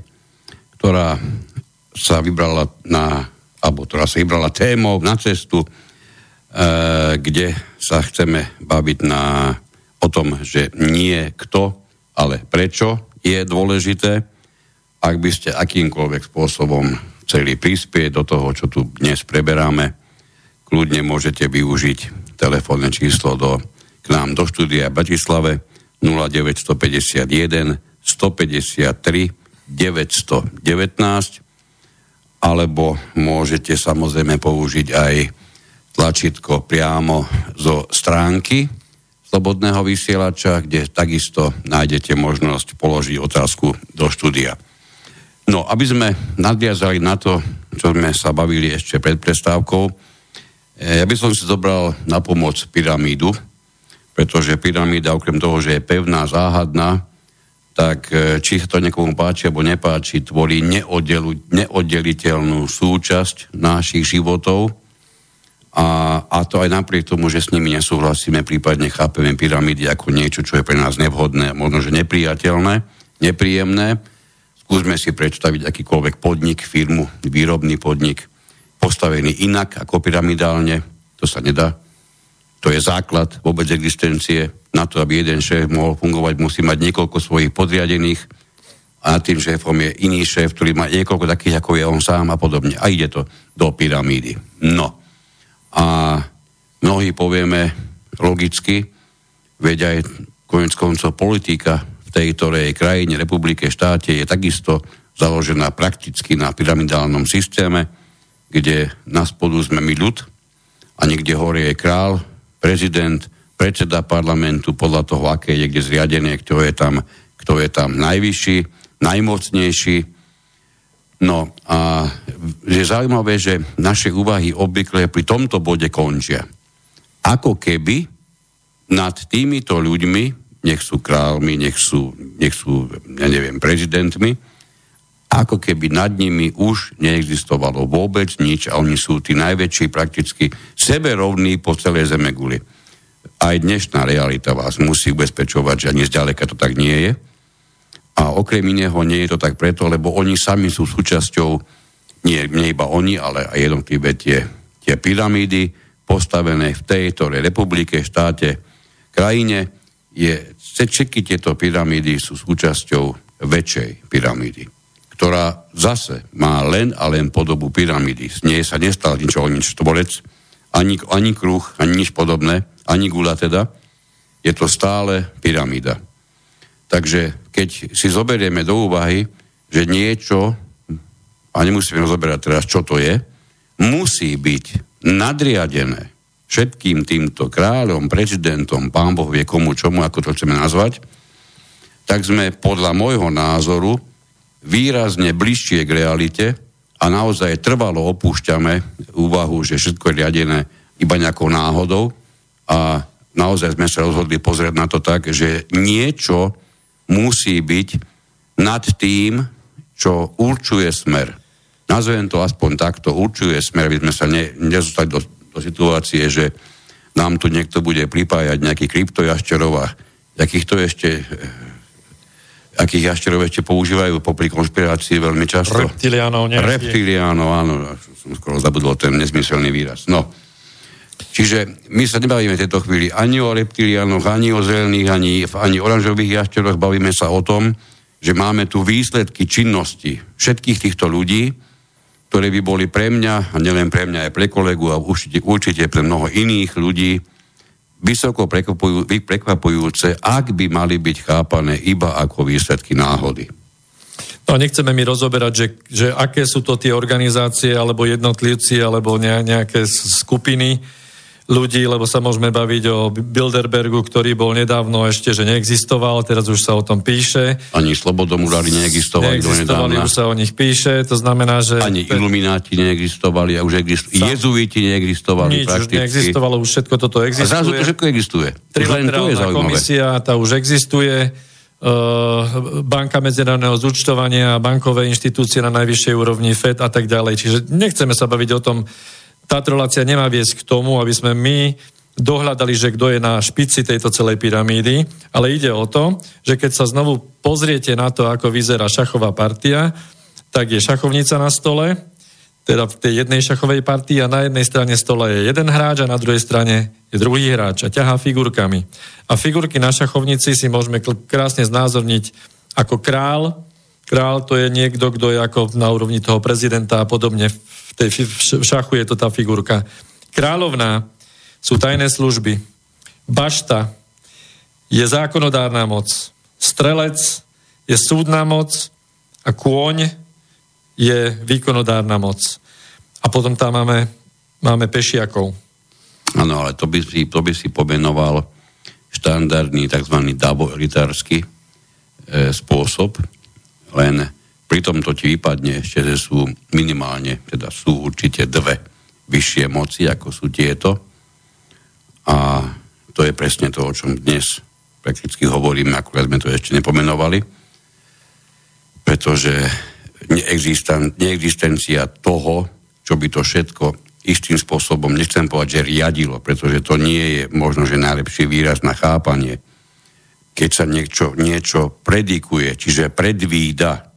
ktorá sa vybrala na, alebo ktorá sa vybrala témou na cestu, e, kde sa chceme baviť na, o tom, že nie kto, ale prečo je dôležité. Ak by ste akýmkoľvek spôsobom chceli prispieť do toho, čo tu dnes preberáme, kľudne môžete využiť telefónne číslo do, k nám do štúdia v Bratislave 0951 153 919 alebo môžete samozrejme použiť aj tlačítko priamo zo stránky Slobodného vysielača, kde takisto nájdete možnosť položiť otázku do štúdia. No, aby sme nadviazali na to, čo sme sa bavili ešte pred prestávkou, eh, ja by som si zobral na pomoc pyramídu, pretože pyramída okrem toho, že je pevná, záhadná, tak e, či sa to niekomu páči alebo nepáči, tvorí neoddelu, neoddeliteľnú súčasť našich životov. A, a to aj napriek tomu, že s nimi nesúhlasíme, prípadne chápeme pyramídy ako niečo, čo je pre nás nevhodné, možno, že nepriateľné, nepríjemné. Skúsme si predstaviť akýkoľvek podnik, firmu, výrobný podnik, postavený inak ako pyramidálne, to sa nedá to je základ vôbec existencie. Na to, aby jeden šéf mohol fungovať, musí mať niekoľko svojich podriadených a nad tým šéfom je iný šéf, ktorý má niekoľko takých, ako je on sám a podobne. A ide to do pyramídy. No. A mnohí povieme logicky, veď aj konec koncov politika v tej krajine, republike, štáte je takisto založená prakticky na pyramidálnom systéme, kde na spodu sme my ľud a niekde hore je král, prezident, predseda parlamentu podľa toho, aké je kde zriadené, kto je tam, kto je tam najvyšší, najmocnejší. No a je zaujímavé, že naše úvahy obvykle pri tomto bode končia. Ako keby nad týmito ľuďmi, nech sú kráľmi, nech sú, nech sú ja neviem, prezidentmi, ako keby nad nimi už neexistovalo vôbec nič a oni sú tí najväčší prakticky seberovní po celej zeme guli. Aj dnešná realita vás musí ubezpečovať, že ani zďaleka to tak nie je. A okrem iného nie je to tak preto, lebo oni sami sú súčasťou, nie, nie iba oni, ale aj jednotlivé tie, tie pyramídy postavené v tejto republike, štáte, krajine. Je, všetky tieto pyramídy sú súčasťou väčšej pyramídy ktorá zase má len a len podobu pyramidy. Z nej sa nestal ničo, nič tvorec, ani, ani kruh, ani nič podobné, ani gula teda. Je to stále pyramída. Takže keď si zoberieme do úvahy, že niečo, a nemusíme rozoberať teraz, čo to je, musí byť nadriadené všetkým týmto kráľom, prezidentom, pán Boh vie komu, čomu, ako to chceme nazvať, tak sme podľa môjho názoru výrazne bližšie k realite a naozaj trvalo opúšťame úvahu, že všetko je riadené iba nejakou náhodou, a naozaj sme sa rozhodli pozrieť na to tak, že niečo musí byť nad tým, čo určuje smer. Nazvem to aspoň takto, určuje smer, aby sme sa ne, nezostali do, do situácie, že nám tu niekto bude pripájať nejaký kryptojašťerov a akých to ešte akých jašterov ešte používajú popri konšpirácii veľmi často. Reptiliánov nejakých. Reptiliánov, áno, som skoro zabudol ten nezmyselný výraz. No, čiže my sa nebavíme v tejto chvíli ani o reptiliánoch, ani o zelených, ani, ani oranžových jašteroch, bavíme sa o tom, že máme tu výsledky činnosti všetkých týchto ľudí, ktoré by boli pre mňa, a nielen pre mňa, aj pre kolegu a určite, určite pre mnoho iných ľudí, vysoko prekvapujúce, ak by mali byť chápané iba ako výsledky náhody. No a nechceme mi rozoberať, že, že aké sú to tie organizácie, alebo jednotlivci, alebo nejaké skupiny, ľudí, lebo sa môžeme baviť o Bilderbergu, ktorý bol nedávno ešte, že neexistoval, teraz už sa o tom píše. Ani Slobodomurári neexistovali, neexistovali už sa o nich píše, to znamená, že... Ani Ilumináti neexistovali a už existujú. Sa... Jezuiti neexistovali Nič prakticky. neexistovalo, už všetko toto existuje. A zrazu to všetko existuje. Trilaterálna komisia, tá už existuje. Uh, banka medzinárodného zúčtovania, bankové inštitúcie na najvyššej úrovni FED a tak ďalej. Čiže nechceme sa baviť o tom, táto relácia nemá viesť k tomu, aby sme my dohľadali, že kto je na špici tejto celej pyramídy, ale ide o to, že keď sa znovu pozriete na to, ako vyzerá šachová partia, tak je šachovnica na stole, teda v tej jednej šachovej partii a na jednej strane stola je jeden hráč a na druhej strane je druhý hráč a ťahá figurkami. A figurky na šachovnici si môžeme krásne znázorniť ako král. Král to je niekto, kto je ako na úrovni toho prezidenta a podobne tej šachu je to tá figurka. Kráľovná sú tajné služby. Bašta je zákonodárna moc. Strelec je súdna moc a kôň je výkonodárna moc. A potom tam máme, máme pešiakov. Áno, ale to by si, to by si pomenoval štandardný tzv. daboritársky e, spôsob, len Pritom to ti vypadne ešte, že sú minimálne, teda sú určite dve vyššie moci, ako sú tieto. A to je presne to, o čom dnes prakticky hovoríme, akurát sme to ešte nepomenovali, pretože neexistencia toho, čo by to všetko istým spôsobom, nechcem povedať, že riadilo, pretože to nie je možno, že najlepší výraz na chápanie, keď sa niečo, niečo predikuje, čiže predvída,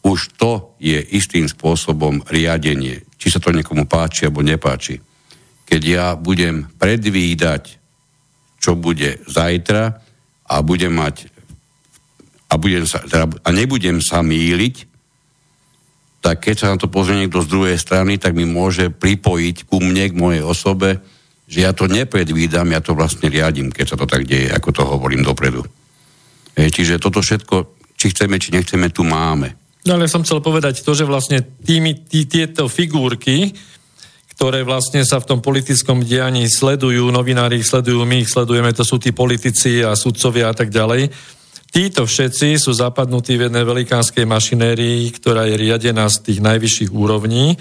už to je istým spôsobom riadenie. Či sa to niekomu páči alebo nepáči. Keď ja budem predvídať, čo bude zajtra a budem mať a, budem sa, teda, a nebudem sa míliť, tak keď sa na to pozrie niekto z druhej strany, tak mi môže pripojiť ku mne, k mojej osobe, že ja to nepredvídam, ja to vlastne riadím, keď sa to tak deje, ako to hovorím dopredu. E, čiže toto všetko, či chceme, či nechceme, tu máme. No ale som chcel povedať to, že vlastne tými, tí, tieto figurky, ktoré vlastne sa v tom politickom dianí sledujú, novinári ich sledujú, my ich sledujeme, to sú tí politici a sudcovia a tak ďalej. Títo všetci sú zapadnutí v jednej velikánskej mašinérii, ktorá je riadená z tých najvyšších úrovní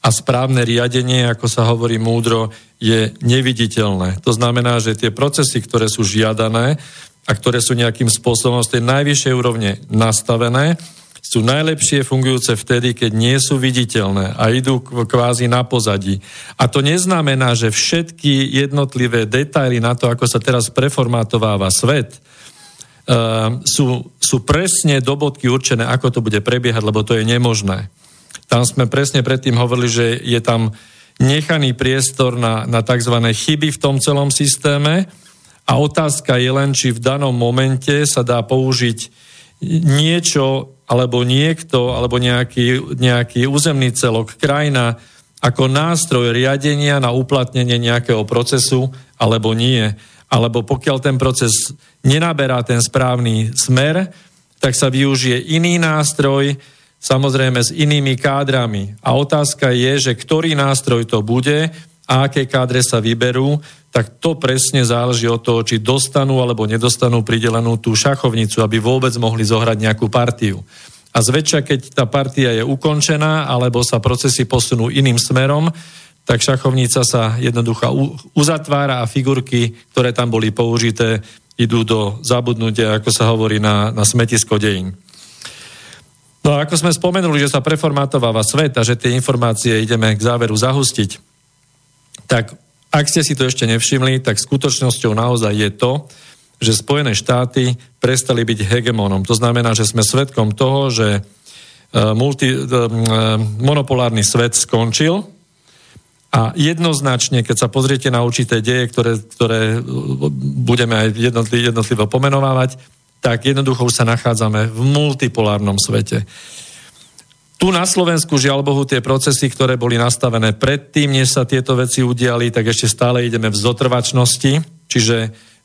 a správne riadenie, ako sa hovorí múdro, je neviditeľné. To znamená, že tie procesy, ktoré sú žiadané a ktoré sú nejakým spôsobom z tej najvyššej úrovne nastavené, sú najlepšie fungujúce vtedy, keď nie sú viditeľné a idú kvázi na pozadí. A to neznamená, že všetky jednotlivé detaily na to, ako sa teraz preformátováva svet, uh, sú, sú presne do bodky určené, ako to bude prebiehať, lebo to je nemožné. Tam sme presne predtým hovorili, že je tam nechaný priestor na, na tzv. chyby v tom celom systéme a otázka je len, či v danom momente sa dá použiť niečo alebo niekto, alebo nejaký, nejaký územný celok, krajina, ako nástroj riadenia na uplatnenie nejakého procesu, alebo nie. Alebo pokiaľ ten proces nenaberá ten správny smer, tak sa využije iný nástroj, samozrejme s inými kádrami. A otázka je, že ktorý nástroj to bude a aké kádre sa vyberú, tak to presne záleží od toho, či dostanú alebo nedostanú pridelenú tú šachovnicu, aby vôbec mohli zohrať nejakú partiu. A zväčša, keď tá partia je ukončená, alebo sa procesy posunú iným smerom, tak šachovnica sa jednoducho uzatvára a figurky, ktoré tam boli použité, idú do zabudnutia, ako sa hovorí, na, na smetisko dejín. No a ako sme spomenuli, že sa preformátováva svet a že tie informácie ideme k záveru zahustiť, tak ak ste si to ešte nevšimli, tak skutočnosťou naozaj je to, že Spojené štáty prestali byť hegemónom. To znamená, že sme svetkom toho, že e, multi, e, monopolárny svet skončil a jednoznačne, keď sa pozriete na určité deje, ktoré, ktoré e, budeme aj jednotlivo pomenovávať, tak jednoducho už sa nachádzame v multipolárnom svete. Tu na Slovensku, žiaľ Bohu, tie procesy, ktoré boli nastavené predtým, než sa tieto veci udiali, tak ešte stále ideme v zotrvačnosti. Čiže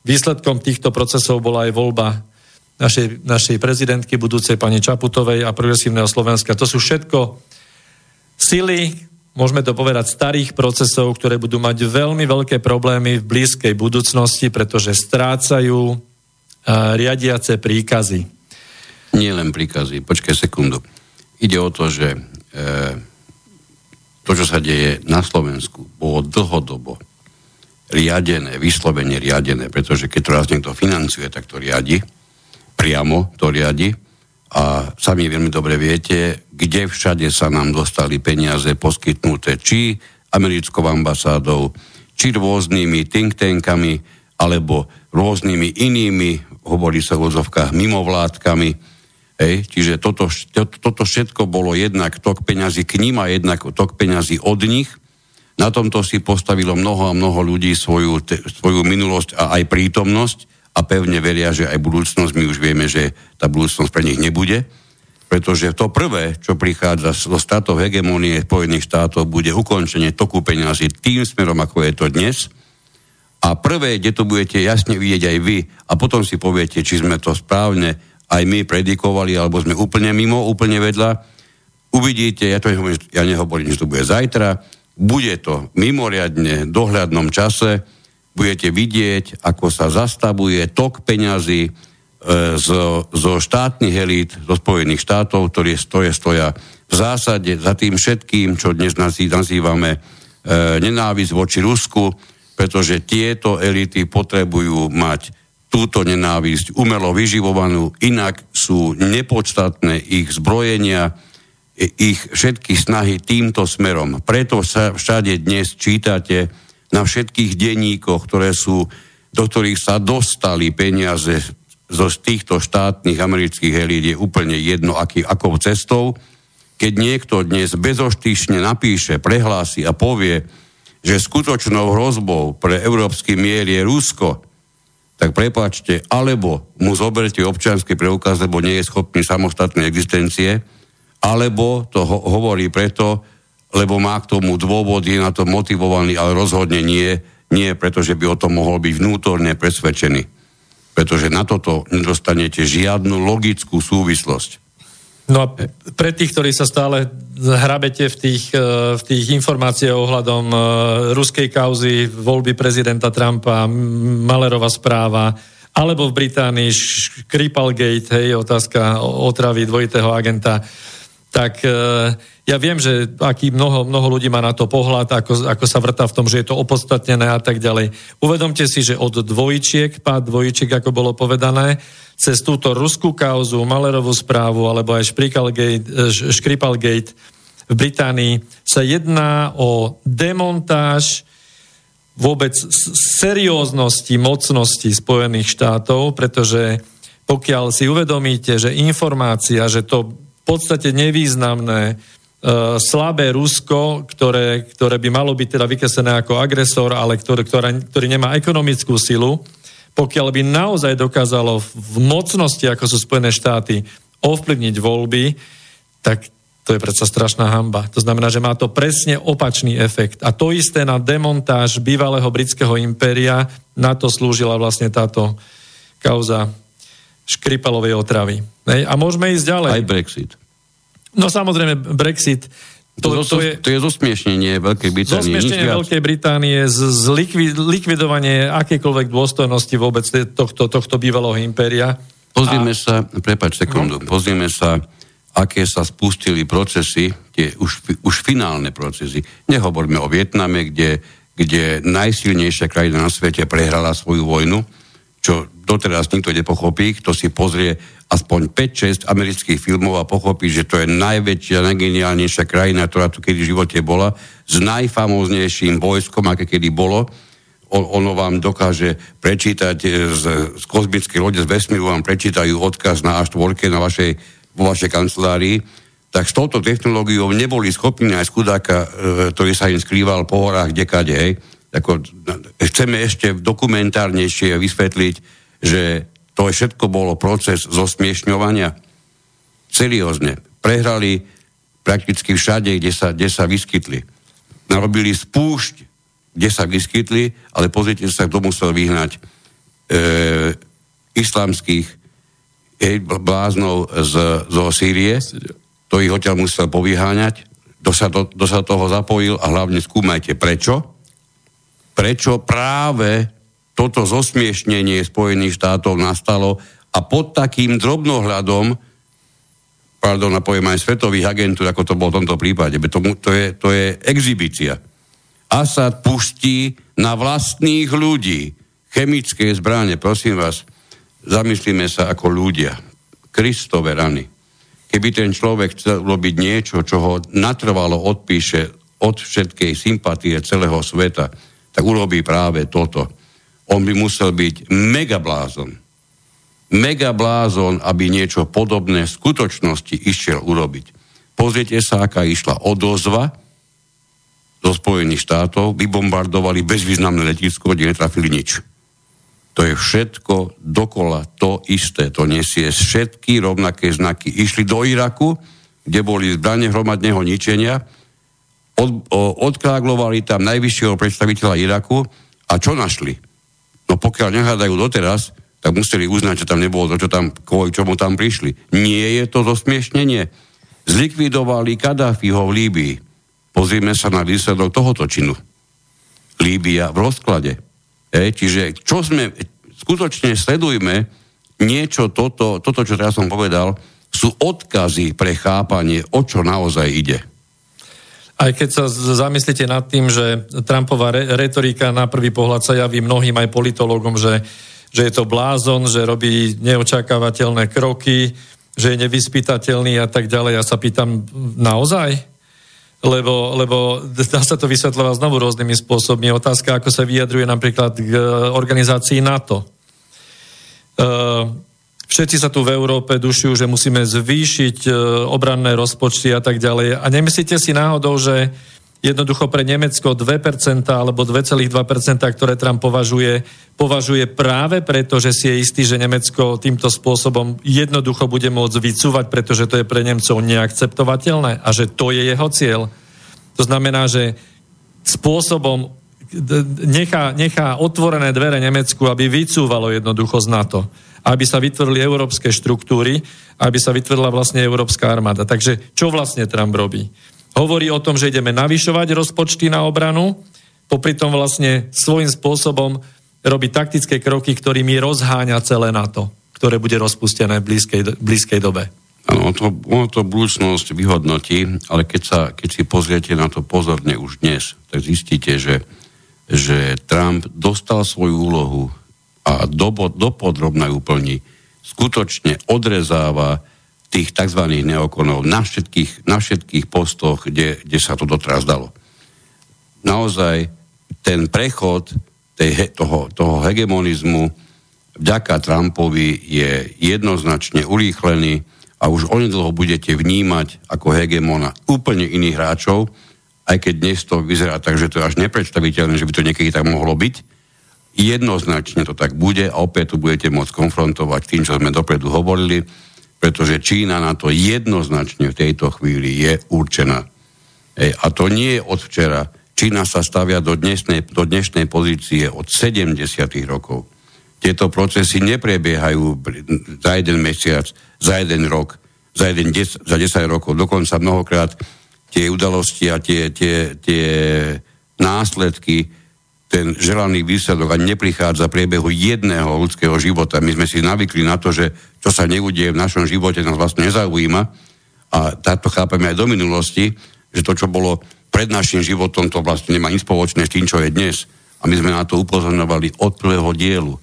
výsledkom týchto procesov bola aj voľba našej, našej prezidentky budúcej pani Čaputovej a progresívneho Slovenska. To sú všetko sily, môžeme to povedať, starých procesov, ktoré budú mať veľmi veľké problémy v blízkej budúcnosti, pretože strácajú riadiace príkazy. Nie len príkazy, počkaj sekundu. Ide o to, že e, to, čo sa deje na Slovensku, bolo dlhodobo riadené, vyslovene riadené, pretože keď to raz niekto financuje, tak to riadi, priamo to riadi a sami veľmi dobre viete, kde všade sa nám dostali peniaze poskytnuté, či americkou ambasádou, či rôznymi think tankami, alebo rôznymi inými hovorí sa v úzovkách mimovládkami. Hej, čiže toto, to, toto všetko bolo jednak tok peňazí k ním a jednak tok peňazí od nich. Na tomto si postavilo mnoho a mnoho ľudí svoju, te, svoju minulosť a aj prítomnosť a pevne veria, že aj budúcnosť, my už vieme, že tá budúcnosť pre nich nebude, pretože to prvé, čo prichádza zo štátov hegemónie Spojených štátov, bude ukončenie toku peňazí tým smerom, ako je to dnes – a prvé, kde to budete jasne vidieť aj vy a potom si poviete, či sme to správne aj my predikovali, alebo sme úplne mimo, úplne vedľa. Uvidíte, ja to nehovorím, ja nehovorím, že to bude zajtra, bude to mimoriadne dohľadnom čase, budete vidieť, ako sa zastavuje tok peňazí e, zo, zo štátnych elít, zo Spojených štátov, ktoré stoje, stoja v zásade za tým všetkým, čo dnes nazývame e, nenávisť voči Rusku, pretože tieto elity potrebujú mať túto nenávisť umelo vyživovanú, inak sú nepodstatné ich zbrojenia, ich všetky snahy týmto smerom. Preto sa všade dnes čítate na všetkých denníkoch, ktoré sú, do ktorých sa dostali peniaze zo týchto štátnych amerických elít, je úplne jedno, aký, akou cestou. Keď niekto dnes bezoštyšne napíše, prehlási a povie, že skutočnou hrozbou pre európsky mier je Rusko, tak prepáčte, alebo mu zoberte občianský preukaz, lebo nie je schopný samostatnej existencie, alebo to ho- hovorí preto, lebo má k tomu dôvod, je na to motivovaný, ale rozhodne nie, nie preto, že by o tom mohol byť vnútorne presvedčený. Pretože na toto nedostanete žiadnu logickú súvislosť. No a pre tých, ktorí sa stále hrabete v tých, e, v tých informáciách ohľadom e, ruskej kauzy, voľby prezidenta Trumpa, Malerova správa, alebo v Británii Skripalgate, hej, otázka otravy dvojitého agenta, tak e, ja viem, že aký mnoho, mnoho ľudí má na to pohľad, ako, ako sa vrtá v tom, že je to opodstatnené a tak ďalej. Uvedomte si, že od dvojčiek, pád dvojčiek, ako bolo povedané, cez túto ruskú kauzu, Malerovú správu alebo aj Škripalgate v Británii sa jedná o demontáž vôbec serióznosti mocnosti Spojených štátov, pretože pokiaľ si uvedomíte, že informácia, že to podstate nevýznamné, uh, slabé Rusko, ktoré, ktoré by malo byť teda vykreslené ako agresor, ale ktoré, ktoré, ktorý nemá ekonomickú silu, pokiaľ by naozaj dokázalo v mocnosti, ako sú Spojené štáty, ovplyvniť voľby, tak to je predsa strašná hamba. To znamená, že má to presne opačný efekt. A to isté na demontáž bývalého britského impéria, na to slúžila vlastne táto kauza Škripalovej otravy. A môžeme ísť ďalej. Aj Brexit. No samozrejme, Brexit to, to, to, je, to je zosmiešnenie Veľkej Británie. Zosmiešnenie Veľkej Británie, z, z likvi, likvidovanie akékoľvek dôstojnosti vôbec tohto, tohto bývalého impéria. Pozrieme a... sa, prepač sekundu, no. pozrieme sa, aké sa spustili procesy, tie už, už finálne procesy. Nehovoríme o Vietname, kde, kde najsilnejšia krajina na svete prehrala svoju vojnu, čo doteraz nikto nepochopí, kto si pozrie aspoň 5-6 amerických filmov a pochopí, že to je najväčšia, najgeniálnejšia krajina, ktorá tu kedy v živote bola, s najfamoznejším vojskom, aké kedy bolo. O, ono vám dokáže prečítať z, z kozmickej lode z vesmíru, vám prečítajú odkaz na A4 na vašej vo vašej kancelárii, tak s touto technológiou neboli schopní aj skudáka, e, ktorý sa im skrýval po horách kdekade, hej. Ako, chceme ešte dokumentárnejšie vysvetliť, že to všetko bolo proces zosmiešňovania. Seriózne. Prehrali prakticky všade, kde sa, kde sa vyskytli. Narobili spúšť, kde sa vyskytli, ale pozrite sa, kto musel vyhnať e, islamských hej, bláznov z, zo Sýrie, to ich odtiaľ musel povyháňať, kto sa, do, sa toho zapojil a hlavne skúmajte prečo. Prečo práve toto zosmiešnenie Spojených štátov nastalo a pod takým drobnohľadom, pardon, a aj svetových agentúr, ako to bolo v tomto prípade, to, to, je, to je exibícia. Asad pustí na vlastných ľudí chemické zbranie, prosím vás, zamyslíme sa ako ľudia. Kristove rany. Keby ten človek chcel robiť niečo, čo ho natrvalo odpíše od všetkej sympatie celého sveta, tak urobí práve toto. On by musel byť megablázon. Megablázon, aby niečo podobné v skutočnosti išiel urobiť. Pozrite sa, aká išla odozva zo Spojených štátov, vybombardovali bezvýznamné letisko, kde netrafili nič to je všetko dokola to isté. To nesie všetky rovnaké znaky. Išli do Iraku, kde boli zbranie hromadného ničenia, od, odkráglovali tam najvyššieho predstaviteľa Iraku a čo našli? No pokiaľ nehľadajú doteraz, tak museli uznať, že tam nebolo to, čo tam, kvôli čomu tam prišli. Nie je to zosmiešnenie. Zlikvidovali Kadáfiho v Líbii. Pozrime sa na výsledok tohoto činu. Líbia v rozklade. E, čiže čo sme, skutočne sledujme niečo toto, toto, čo teraz som povedal, sú odkazy pre chápanie, o čo naozaj ide. Aj keď sa zamyslíte nad tým, že Trumpová re- retorika na prvý pohľad sa javí mnohým aj politologom, že, že je to blázon, že robí neočakávateľné kroky, že je nevyspytateľný a tak ďalej. Ja sa pýtam, naozaj? lebo, lebo dá sa to vysvetľovať znovu rôznymi spôsobmi. Otázka, ako sa vyjadruje napríklad k e, organizácii NATO. E, všetci sa tu v Európe dušujú, že musíme zvýšiť e, obranné rozpočty a tak ďalej. A nemyslíte si náhodou, že jednoducho pre Nemecko 2% alebo 2,2%, ktoré Trump považuje, považuje práve preto, že si je istý, že Nemecko týmto spôsobom jednoducho bude môcť vycúvať, pretože to je pre Nemcov neakceptovateľné a že to je jeho cieľ. To znamená, že spôsobom nechá, nechá otvorené dvere Nemecku, aby vycúvalo jednoducho z NATO. Aby sa vytvorili európske štruktúry, aby sa vytvorila vlastne európska armáda. Takže čo vlastne Trump robí? hovorí o tom, že ideme navyšovať rozpočty na obranu, popri tom vlastne svojím spôsobom robí taktické kroky, ktorými rozháňa celé NATO, ktoré bude rozpustené v blízkej, blízkej dobe. Áno, to, ono to budúcnosť vyhodnotí, ale keď, sa, keď si pozriete na to pozorne už dnes, tak zistíte, že, že Trump dostal svoju úlohu a do, dopodrobne ju plní. Skutočne odrezáva tých tzv. neokonov na všetkých, na všetkých postoch, kde, kde sa to doteraz dalo. Naozaj ten prechod tej, toho, toho hegemonizmu vďaka Trumpovi je jednoznačne urýchlený a už onedlho budete vnímať ako hegemona úplne iných hráčov, aj keď dnes to vyzerá tak, že to je až nepredstaviteľné, že by to niekedy tak mohlo byť. Jednoznačne to tak bude a opäť tu budete môcť konfrontovať tým, čo sme dopredu hovorili pretože Čína na to jednoznačne v tejto chvíli je určená. Ej, a to nie je od včera. Čína sa stavia do dnešnej, do dnešnej pozície od 70. rokov. Tieto procesy neprebiehajú za jeden mesiac, za jeden rok, za, jeden des, za 10 rokov. Dokonca mnohokrát tie udalosti a tie, tie, tie následky ten želaný výsledok ani neprichádza priebehu jedného ľudského života. My sme si navykli na to, že čo sa neudie v našom živote nás vlastne nezaujíma a a táto chápeme aj do minulosti, že to, čo bolo pred našim životom, to vlastne nemá nič spoločné s tým, čo je dnes. A my sme na to upozorňovali od prvého dielu.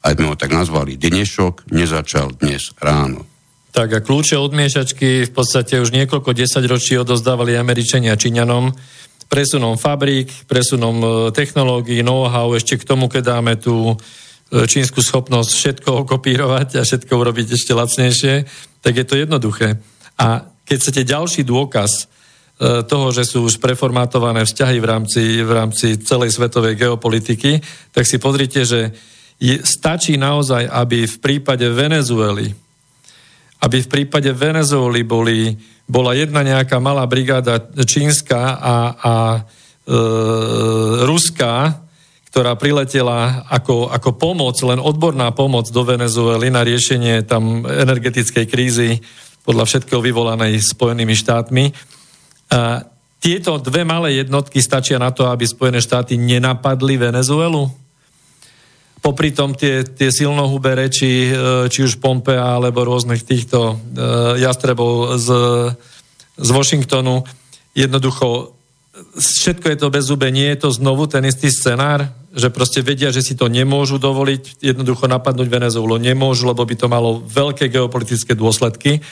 A sme ho tak nazvali. Dnešok nezačal dnes ráno. Tak a kľúče od miešačky v podstate už niekoľko desaťročí odozdávali Američania Číňanom presunom fabrík, presunom e, technológií, know-how, ešte k tomu, keď dáme tú e, čínsku schopnosť všetko okopírovať a všetko urobiť ešte lacnejšie, tak je to jednoduché. A keď chcete ďalší dôkaz e, toho, že sú už preformátované vzťahy v rámci, v rámci celej svetovej geopolitiky, tak si pozrite, že stačí naozaj, aby v prípade Venezuely, aby v prípade Venezuely boli bola jedna nejaká malá brigáda čínska a, a e, ruská, ktorá priletela ako, ako pomoc, len odborná pomoc do Venezuely na riešenie tam energetickej krízy, podľa všetkého vyvolanej Spojenými štátmi. A tieto dve malé jednotky stačia na to, aby Spojené štáty nenapadli Venezuelu? Popri tom tie, tie silnohubé reči, e, či už Pompea, alebo rôznych týchto e, jastrebov z, z Washingtonu, jednoducho všetko je to bez zube, nie je to znovu ten istý scenár, že proste vedia, že si to nemôžu dovoliť, jednoducho napadnúť Venezuelu nemôžu, lebo by to malo veľké geopolitické dôsledky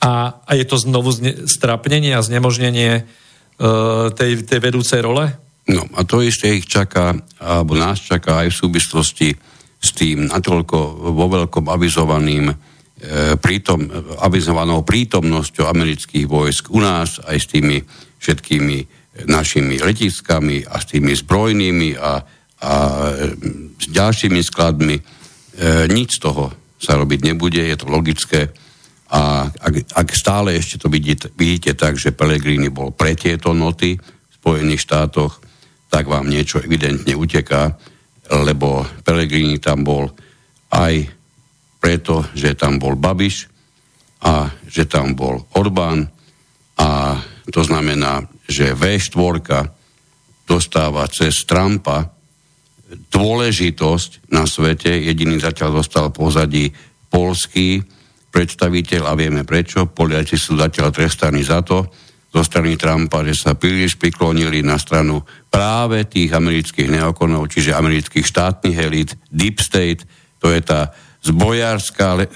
a, a je to znovu zne, strapnenie a znemožnenie uh, tej, tej vedúcej role? No a to isté ich čaká, alebo nás čaká aj v súvislosti s tým natoľko vo veľkom avizovaným e, prítom, avizovanou prítomnosťou amerických vojsk u nás, aj s tými všetkými našimi letiskami a s tými zbrojnými a, a s ďalšími skladmi. E, nič z toho sa robiť nebude, je to logické. A ak, ak stále ešte to vidíte, vidíte tak, že Pellegrini bol pre tieto noty v Spojených štátoch, tak vám niečo evidentne uteká, lebo Pelegrini tam bol aj preto, že tam bol Babiš a že tam bol Orbán a to znamená, že V4 dostáva cez Trumpa dôležitosť na svete. Jediný zatiaľ dostal pozadí polský predstaviteľ a vieme prečo. Poliaci sú zatiaľ trestaní za to, zo strany Trumpa, že sa príliš priklonili na stranu práve tých amerických neokonov, čiže amerických štátnych elít, Deep State, to je tá zbrojárska, e,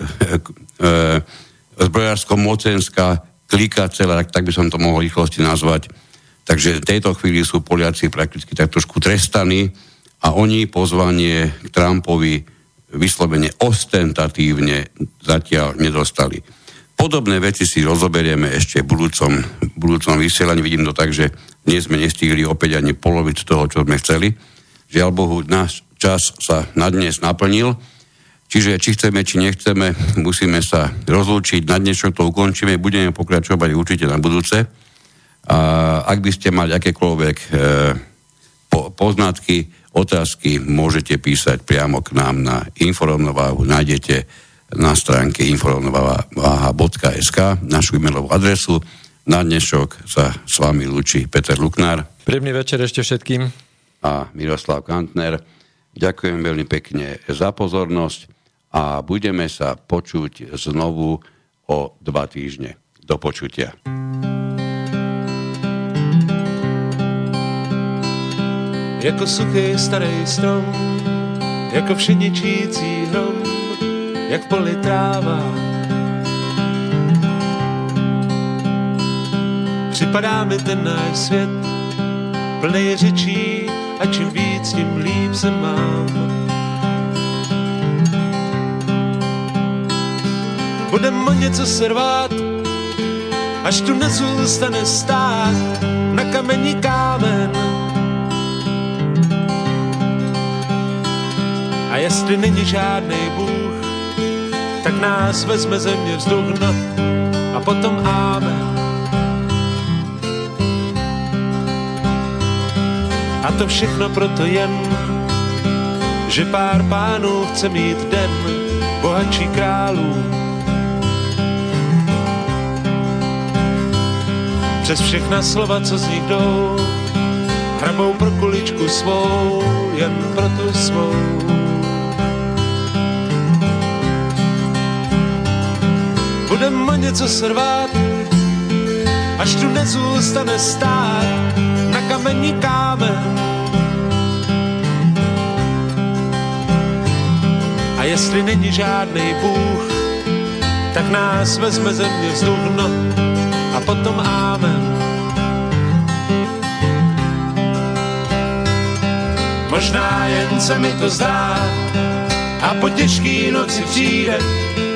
zbrojársko-mocenská klika celá, tak by som to mohol rýchlosti nazvať. Takže v tejto chvíli sú Poliaci prakticky tak trošku trestaní a oni pozvanie k Trumpovi vyslovene ostentatívne zatiaľ nedostali. Podobné veci si rozoberieme ešte v budúcom, v budúcom vysielaní. Vidím to tak, že dnes sme nestihli opäť ani polovic toho, čo sme chceli. Žiaľ Bohu, náš čas sa na dnes naplnil. Čiže či chceme, či nechceme, musíme sa rozlúčiť. Na dnešok to ukončíme, budeme pokračovať určite na budúce. A ak by ste mali akékoľvek e, po, poznatky, otázky, môžete písať priamo k nám na informovnováhu. Nájdete na stránke informovnováha.sk našu e-mailovú adresu. Na dnešok sa s vami lúči Peter Luknár. Príjemný večer ešte všetkým. A Miroslav Kantner. Ďakujem veľmi pekne za pozornosť a budeme sa počuť znovu o dva týždne. Do počutia. Jako suchý starý strom, jako všeničící hrom, jak poli tráva. Připadá mi ten náš svět plný řečí a čím víc, tím líp se mám. Budem o něco servát, až tu nezůstane stát na kamení kámen. A jestli není žádný Bůh, nás vezme země vzduch no, a potom amen. A to všechno proto jen, že pár pánů chce mít den bohatší králů. Přes všechna slova, co z nich jdou, hrabou pro kuličku svou, jen pro tu svou. Budem něco srvát, až tu nezůstane stát na kamení kámen. A jestli není žádný Bůh, tak nás vezme země vzduch, no a potom ámen. Možná jen se mi to zdá a po těžký noci přijde,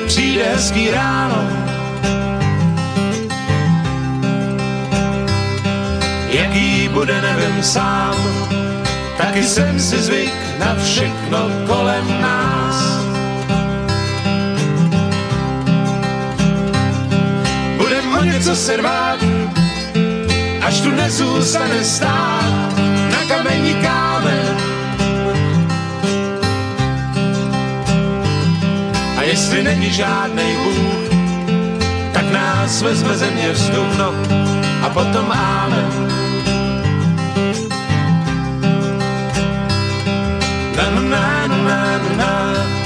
přijde hezký ráno. Jaký bude, nevím sám, taky jsem si zvyk na všechno kolem nás. Budem o něco se rvát, až tu nezůstane stát na kamení kámen. A jestli není žádnej Bůh, tak nás vezme země vzduch, no a potom na na na na na